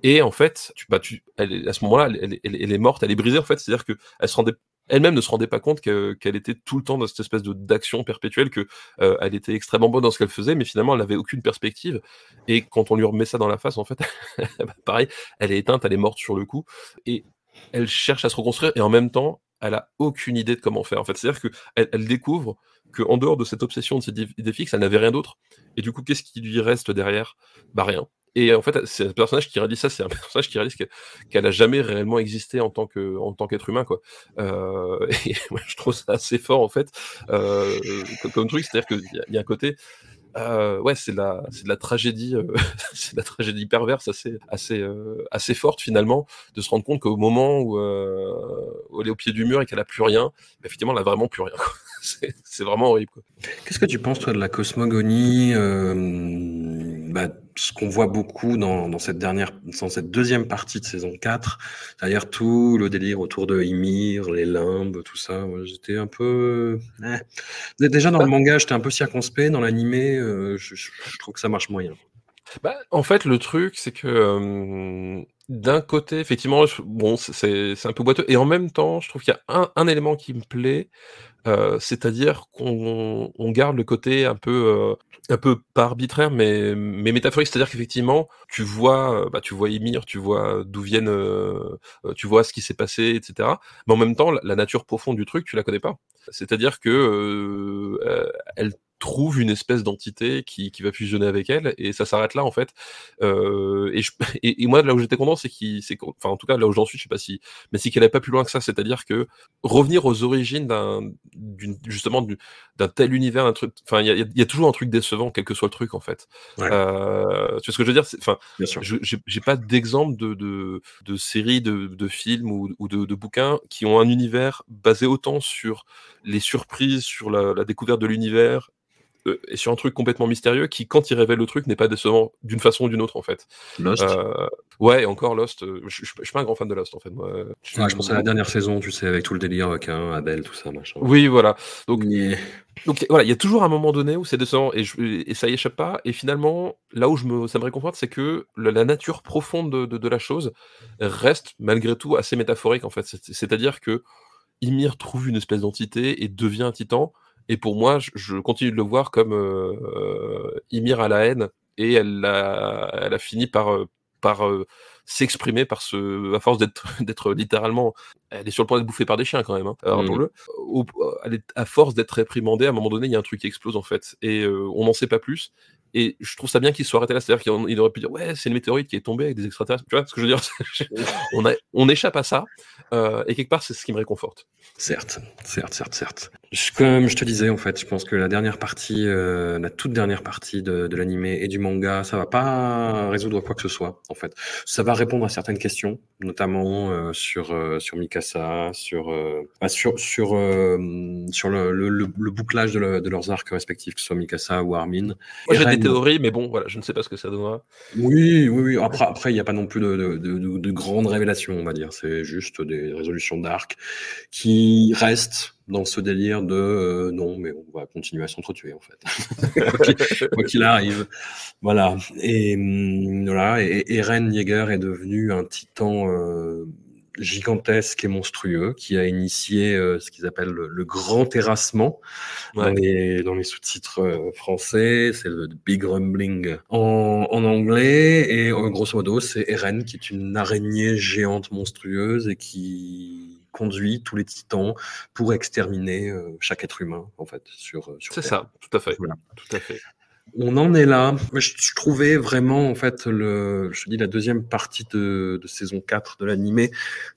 Et en fait, tu, bah, elle, à ce moment-là, elle, est morte, elle est brisée en fait. C'est-à-dire que elle se rendait, elle-même ne se rendait pas compte qu'elle était tout le temps dans cette espèce d'action perpétuelle, que euh, elle était extrêmement bonne dans ce qu'elle faisait, mais finalement elle n'avait aucune perspective. Et quand on lui remet ça dans la face, en fait, bah, pareil, elle est éteinte, elle est morte sur le coup, et elle cherche à se reconstruire. Et en même temps, elle a aucune idée de comment faire. En fait, c'est-à-dire que elle découvre que en dehors de cette obsession de cette idée fixe, elle n'avait rien d'autre. Et du coup, qu'est-ce qui lui reste derrière? Bah rien. Et en fait, c'est un personnage qui réalise ça, c'est un personnage qui réalise qu'elle n'a jamais réellement existé en tant qu'être humain, quoi. Euh, et je trouve ça assez fort en fait, euh, comme, truc, c'est-à-dire qu'il y, a un côté. Euh, ouais, c'est de la tragédie, c'est la tragédie perverse assez, assez, assez forte finalement, de se rendre compte qu'au moment où, où, elle est au pied du mur et qu'elle a plus rien, bah, effectivement, elle a vraiment plus rien. c'est, vraiment horrible. Qu'est-ce que tu penses toi de la cosmogonie bah, ce qu'on voit beaucoup dans, dans, cette dernière, dans cette deuxième partie de saison 4, c'est-à-dire tout le délire autour de Ymir, les limbes, tout ça. J'étais un peu. Eh. Déjà dans le manga, j'étais un peu circonspect. Dans l'animé, euh, je, je, trouve que ça marche moyen. Bah, en fait, le truc, c'est que d'un côté, effectivement, bon, c'est un peu boiteux, et en même temps, je trouve qu'il y a un, élément qui me plaît, euh, c'est-à-dire qu'on on garde le côté un peu euh, un peu pas arbitraire, mais, métaphorique, c'est-à-dire qu'effectivement, tu vois, euh, bah, tu vois Ymir, tu vois d'où viennent, euh, tu vois ce qui s'est passé, etc. Mais en même temps, la, nature profonde du truc, tu la connais pas. C'est-à-dire que elle trouve une espèce d'entité qui, qui va fusionner avec elle et ça s'arrête là en fait. Euh, et, je, et, et, moi là où j'étais content c'est qu'il c'est enfin en tout cas là où j'en suis je sais pas si mais c'est qu'elle n'est pas plus loin que ça. C'est-à-dire que revenir aux origines d'un justement d'un tel univers un truc enfin il y a, y a, toujours un truc décevant quel que soit le truc en fait. Ouais. euh, tu vois ce que je veux dire? Enfin j'ai pas d'exemple de, de, de séries de, de films ou, ou de, de, bouquins qui ont un univers basé autant sur les surprises sur la, la découverte de l'univers euh, et sur un truc complètement mystérieux qui, quand il révèle le truc, n'est pas décevant d'une façon ou d'une autre en fait. Lost. Euh, ouais, encore Lost. Euh, je, suis pas un grand fan de Lost en fait. Moi. Je, ouais, je pense à la dernière saison, tu sais, avec tout le délire avec un Abel, tout ça, machin. Oui, voilà. Donc, yeah. donc voilà, il y a toujours un moment donné où c'est décevant et, et, ça y échappe pas. Et finalement, là où je me, ça me réconforte, c'est que la, la, nature profonde de, de, de, la chose reste malgré tout assez métaphorique en fait. C'est-à-dire que Ymir trouve une espèce d'entité et devient un titan et pour moi, je, je continue de le voir comme euh, euh, Ymir à la haine, et elle a, elle a fini par, euh, par euh, s'exprimer par ce, à force d'être, littéralement, elle est sur le point d'être bouffée par des chiens quand même, hein, mmh. elle est, à force d'être réprimandée, à un moment donné, il y a un truc qui explose en fait, et euh, on n'en sait pas plus. Et je trouve ça bien qu'il soit arrêté là, c'est-à-dire qu'il aurait pu dire ouais c'est une météorite qui est tombée avec des extraterrestres, tu vois ce que je veux dire? On, échappe à ça, euh, et quelque part c'est ce qui me réconforte. Certes, certes, certes, certes. Comme je te disais, en fait, je pense que la dernière partie, euh, la toute dernière partie de, de l'animé et du manga, ça va pas résoudre quoi que ce soit, en fait. Ça va répondre à certaines questions, notamment euh, sur euh, sur Mikasa, sur euh, bah, sur sur euh, sur le, le, le bouclage de, le, de, leurs arcs respectifs, que ce soit Mikasa ou Armin. Moi, j'ai des théories, mais bon, voilà, je ne sais pas ce que ça donnera. Oui, oui, oui. Après, après, il n'y a pas non plus de, de, de, de grandes révélations, on va dire. C'est juste des résolutions d'arc qui restent dans ce délire de euh, non, mais on va continuer à s'entretuer en fait, quoi qu'il arrive. Voilà. Et hum, voilà. Et Eren Yeager est devenu un titan. Euh, gigantesque et monstrueux qui a initié euh, ce qu'ils appellent le, grand terrassement dans les, dans les sous-titres euh, français. C'est le Big Rumbling en, en anglais. Et grosso modo, c'est Eren qui est une araignée géante monstrueuse et qui conduit tous les titans pour exterminer chaque être humain en fait sur, sur c'est ça tout à fait tout à fait on en est là. Je, trouvais vraiment, en fait, le, je dis la deuxième partie de, saison 4 de l'animé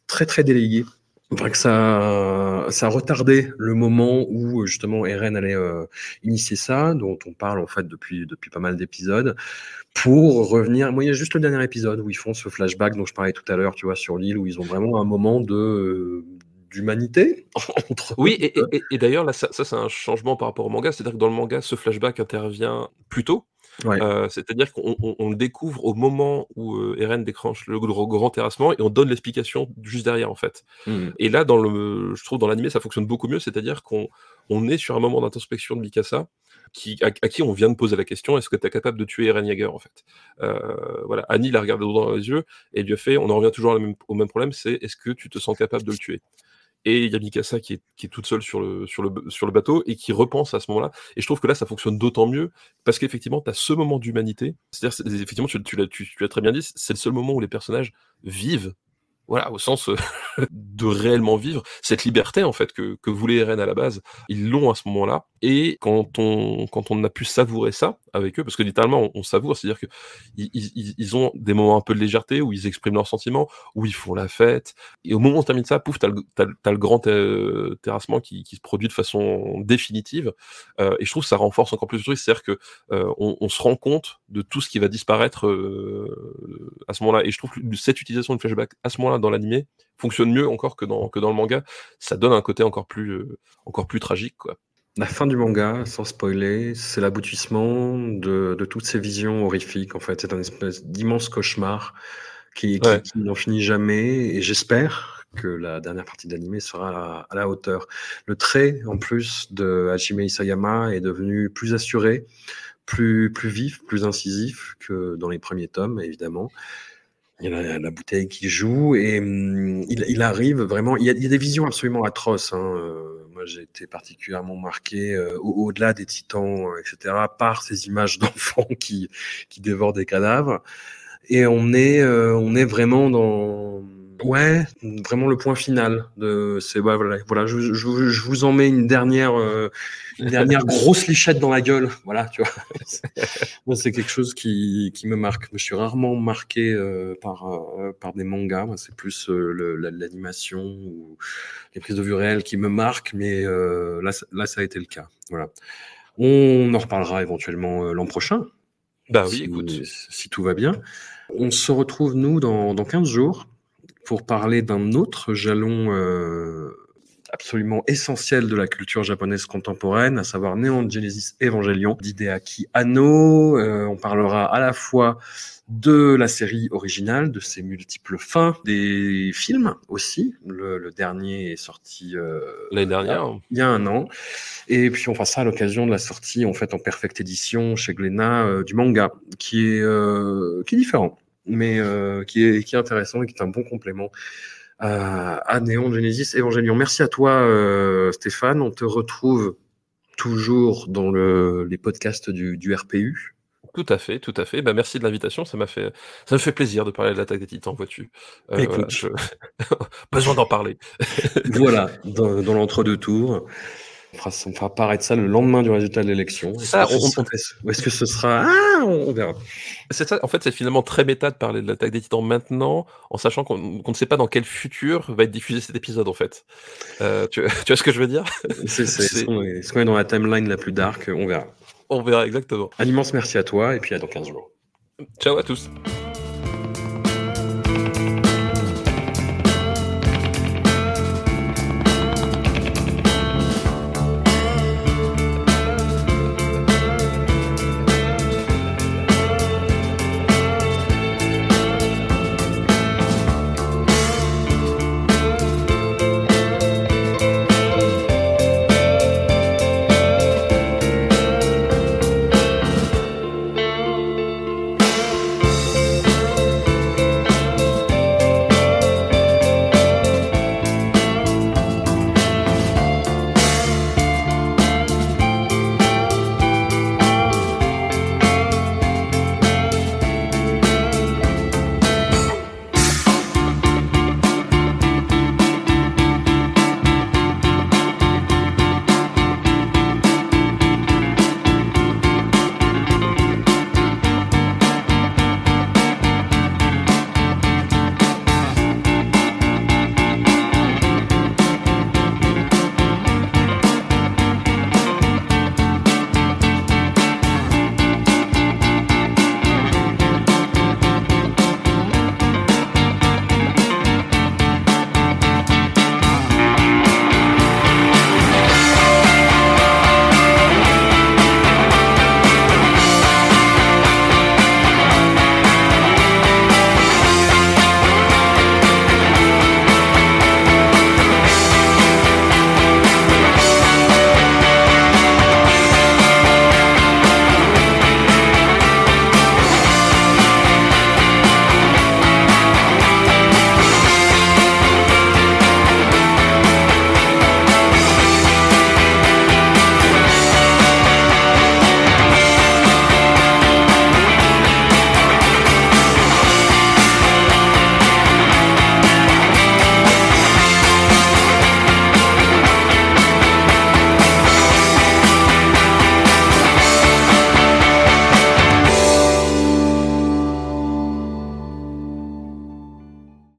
très, très délayée. Enfin, que ça, ça a retardé le moment où justement Eren allait euh, initier ça, dont on parle en fait depuis, depuis pas mal d'épisodes, pour revenir. Moi, il y a juste le dernier épisode où ils font ce flashback dont je parlais tout à l'heure, tu vois, sur l'île, où ils ont vraiment un moment de, d'humanité. oui, et, d'ailleurs, là, ça, c'est un changement par rapport au manga. C'est-à-dire que dans le manga, ce flashback intervient plus tôt. Euh, c'est-à-dire qu'on le découvre au moment où euh, Eren déclenche le grand terrassement et on donne l'explication juste derrière en fait. Mmh. Et là, dans le, je trouve dans l'animé, ça fonctionne beaucoup mieux. C'est-à-dire qu'on on est sur un moment d'introspection de Mikasa qui, à, qui on vient de poser la question est-ce que tu es capable de tuer Eren Jaeger en fait? Euh, Voilà, Annie l'a regardé dans les yeux et lui a fait on en revient toujours au même problème c'est est-ce que tu te sens capable de le tuer? Et il y a Mikasa qui est, qui est toute seule sur le, sur, le, sur le bateau et qui repense à ce moment-là. Et je trouve que là, ça fonctionne d'autant mieux parce qu'effectivement, tu as ce moment d'humanité. C'est-à-dire, effectivement, tu, tu l'as très bien dit, c'est le seul moment où les personnages vivent voilà, au sens euh, de réellement vivre cette liberté en fait que, que voulait Eren à la base. Ils l'ont à ce moment-là. Et quand on, quand on a pu savourer ça avec eux, parce que littéralement on, savoure, c'est-à-dire que ils, ils, ont des moments un peu de légèreté où ils expriment leurs sentiments, où ils font la fête. Et au moment où on termine ça, pouf, t'as le, as, le grand terrassement qui, qui, se produit de façon définitive. Euh, et je trouve que ça renforce encore plus le truc, c'est-à-dire que euh, on, se rend compte de tout ce qui va disparaître à ce moment-là. Et je trouve que cette utilisation de flashback à ce moment-là dans l'animé fonctionne mieux encore que dans, que dans le manga. Ça donne un côté encore plus, euh, encore plus tragique. Quoi. La fin du manga, sans spoiler, c'est l'aboutissement de, de, toutes ces visions horrifiques. En fait, c'est un espèce d'immense cauchemar qui, n'en finit jamais. Et j'espère que la dernière partie d'animé sera à, la hauteur. Le trait, en plus, de Hajime Isayama est devenu plus assuré, plus, plus vif, plus incisif que dans les premiers tomes, évidemment. Il a la, bouteille qui joue et hum, il, arrive vraiment. Il y, a, des visions absolument atroces. Hein. Euh, moi, j'ai été particulièrement marqué euh, au-delà des titans, etc., par ces images d'enfants qui, qui dévorent des cadavres. Et on est, euh, on est vraiment dans Ouais, vraiment le point final de c'est voilà, voilà je, je, vous en mets une dernière euh, une dernière grosse lichette dans la gueule, voilà, tu vois. Moi c'est quelque chose qui, qui me marque. Je suis rarement marqué euh, par euh, par des mangas, c'est plus l'animation ou les prises de vue réelles qui me marquent, mais là là ça a été le cas. Voilà. On en reparlera éventuellement l'an prochain. Bah oui, écoute, si tout va bien. On se retrouve nous dans dans 15 jours pour parler d'un autre jalon euh, absolument essentiel de la culture japonaise contemporaine, à savoir Neon Genesis Evangelion d'Hideaki Anno. Euh, on parlera à la fois de la série originale, de ses multiples fins, des films aussi. Le, dernier est sorti euh, l'année dernière, il y a un an. Et puis on fera ça à l'occasion de la sortie en fait en perfecte édition chez Glénat du manga, qui est qui est différent mais euh, qui, est, qui est intéressant et qui est un bon complément à, à Néon Genesis Evangelion. Merci à toi, euh, Stéphane. On te retrouve toujours dans le, les podcasts du, du RPU. Tout à fait, tout à fait. Bah, merci de l'invitation. Ça m'a fait, ça me fait plaisir de parler de l'attaque des Titans, vois-tu. Euh, Écoute, besoin d'en parler. voilà, dans, dans l'entre-deux tours. On fera, on fera paraître ça le lendemain du résultat de l'élection. Ça, on, Ou est-ce que ce sera Ah, on verra. C'est ça. En fait, c'est finalement très méta de parler de l'attaque des Titans maintenant, en sachant qu'on ne sait pas dans quel futur va être diffusé cet épisode, en fait. Euh, tu, tu, vois ce que je veux dire? C'est ce qu'on est dans la timeline la plus dark? On verra. On verra exactement. Un immense merci à toi et puis à dans 15 jours. Ciao à tous.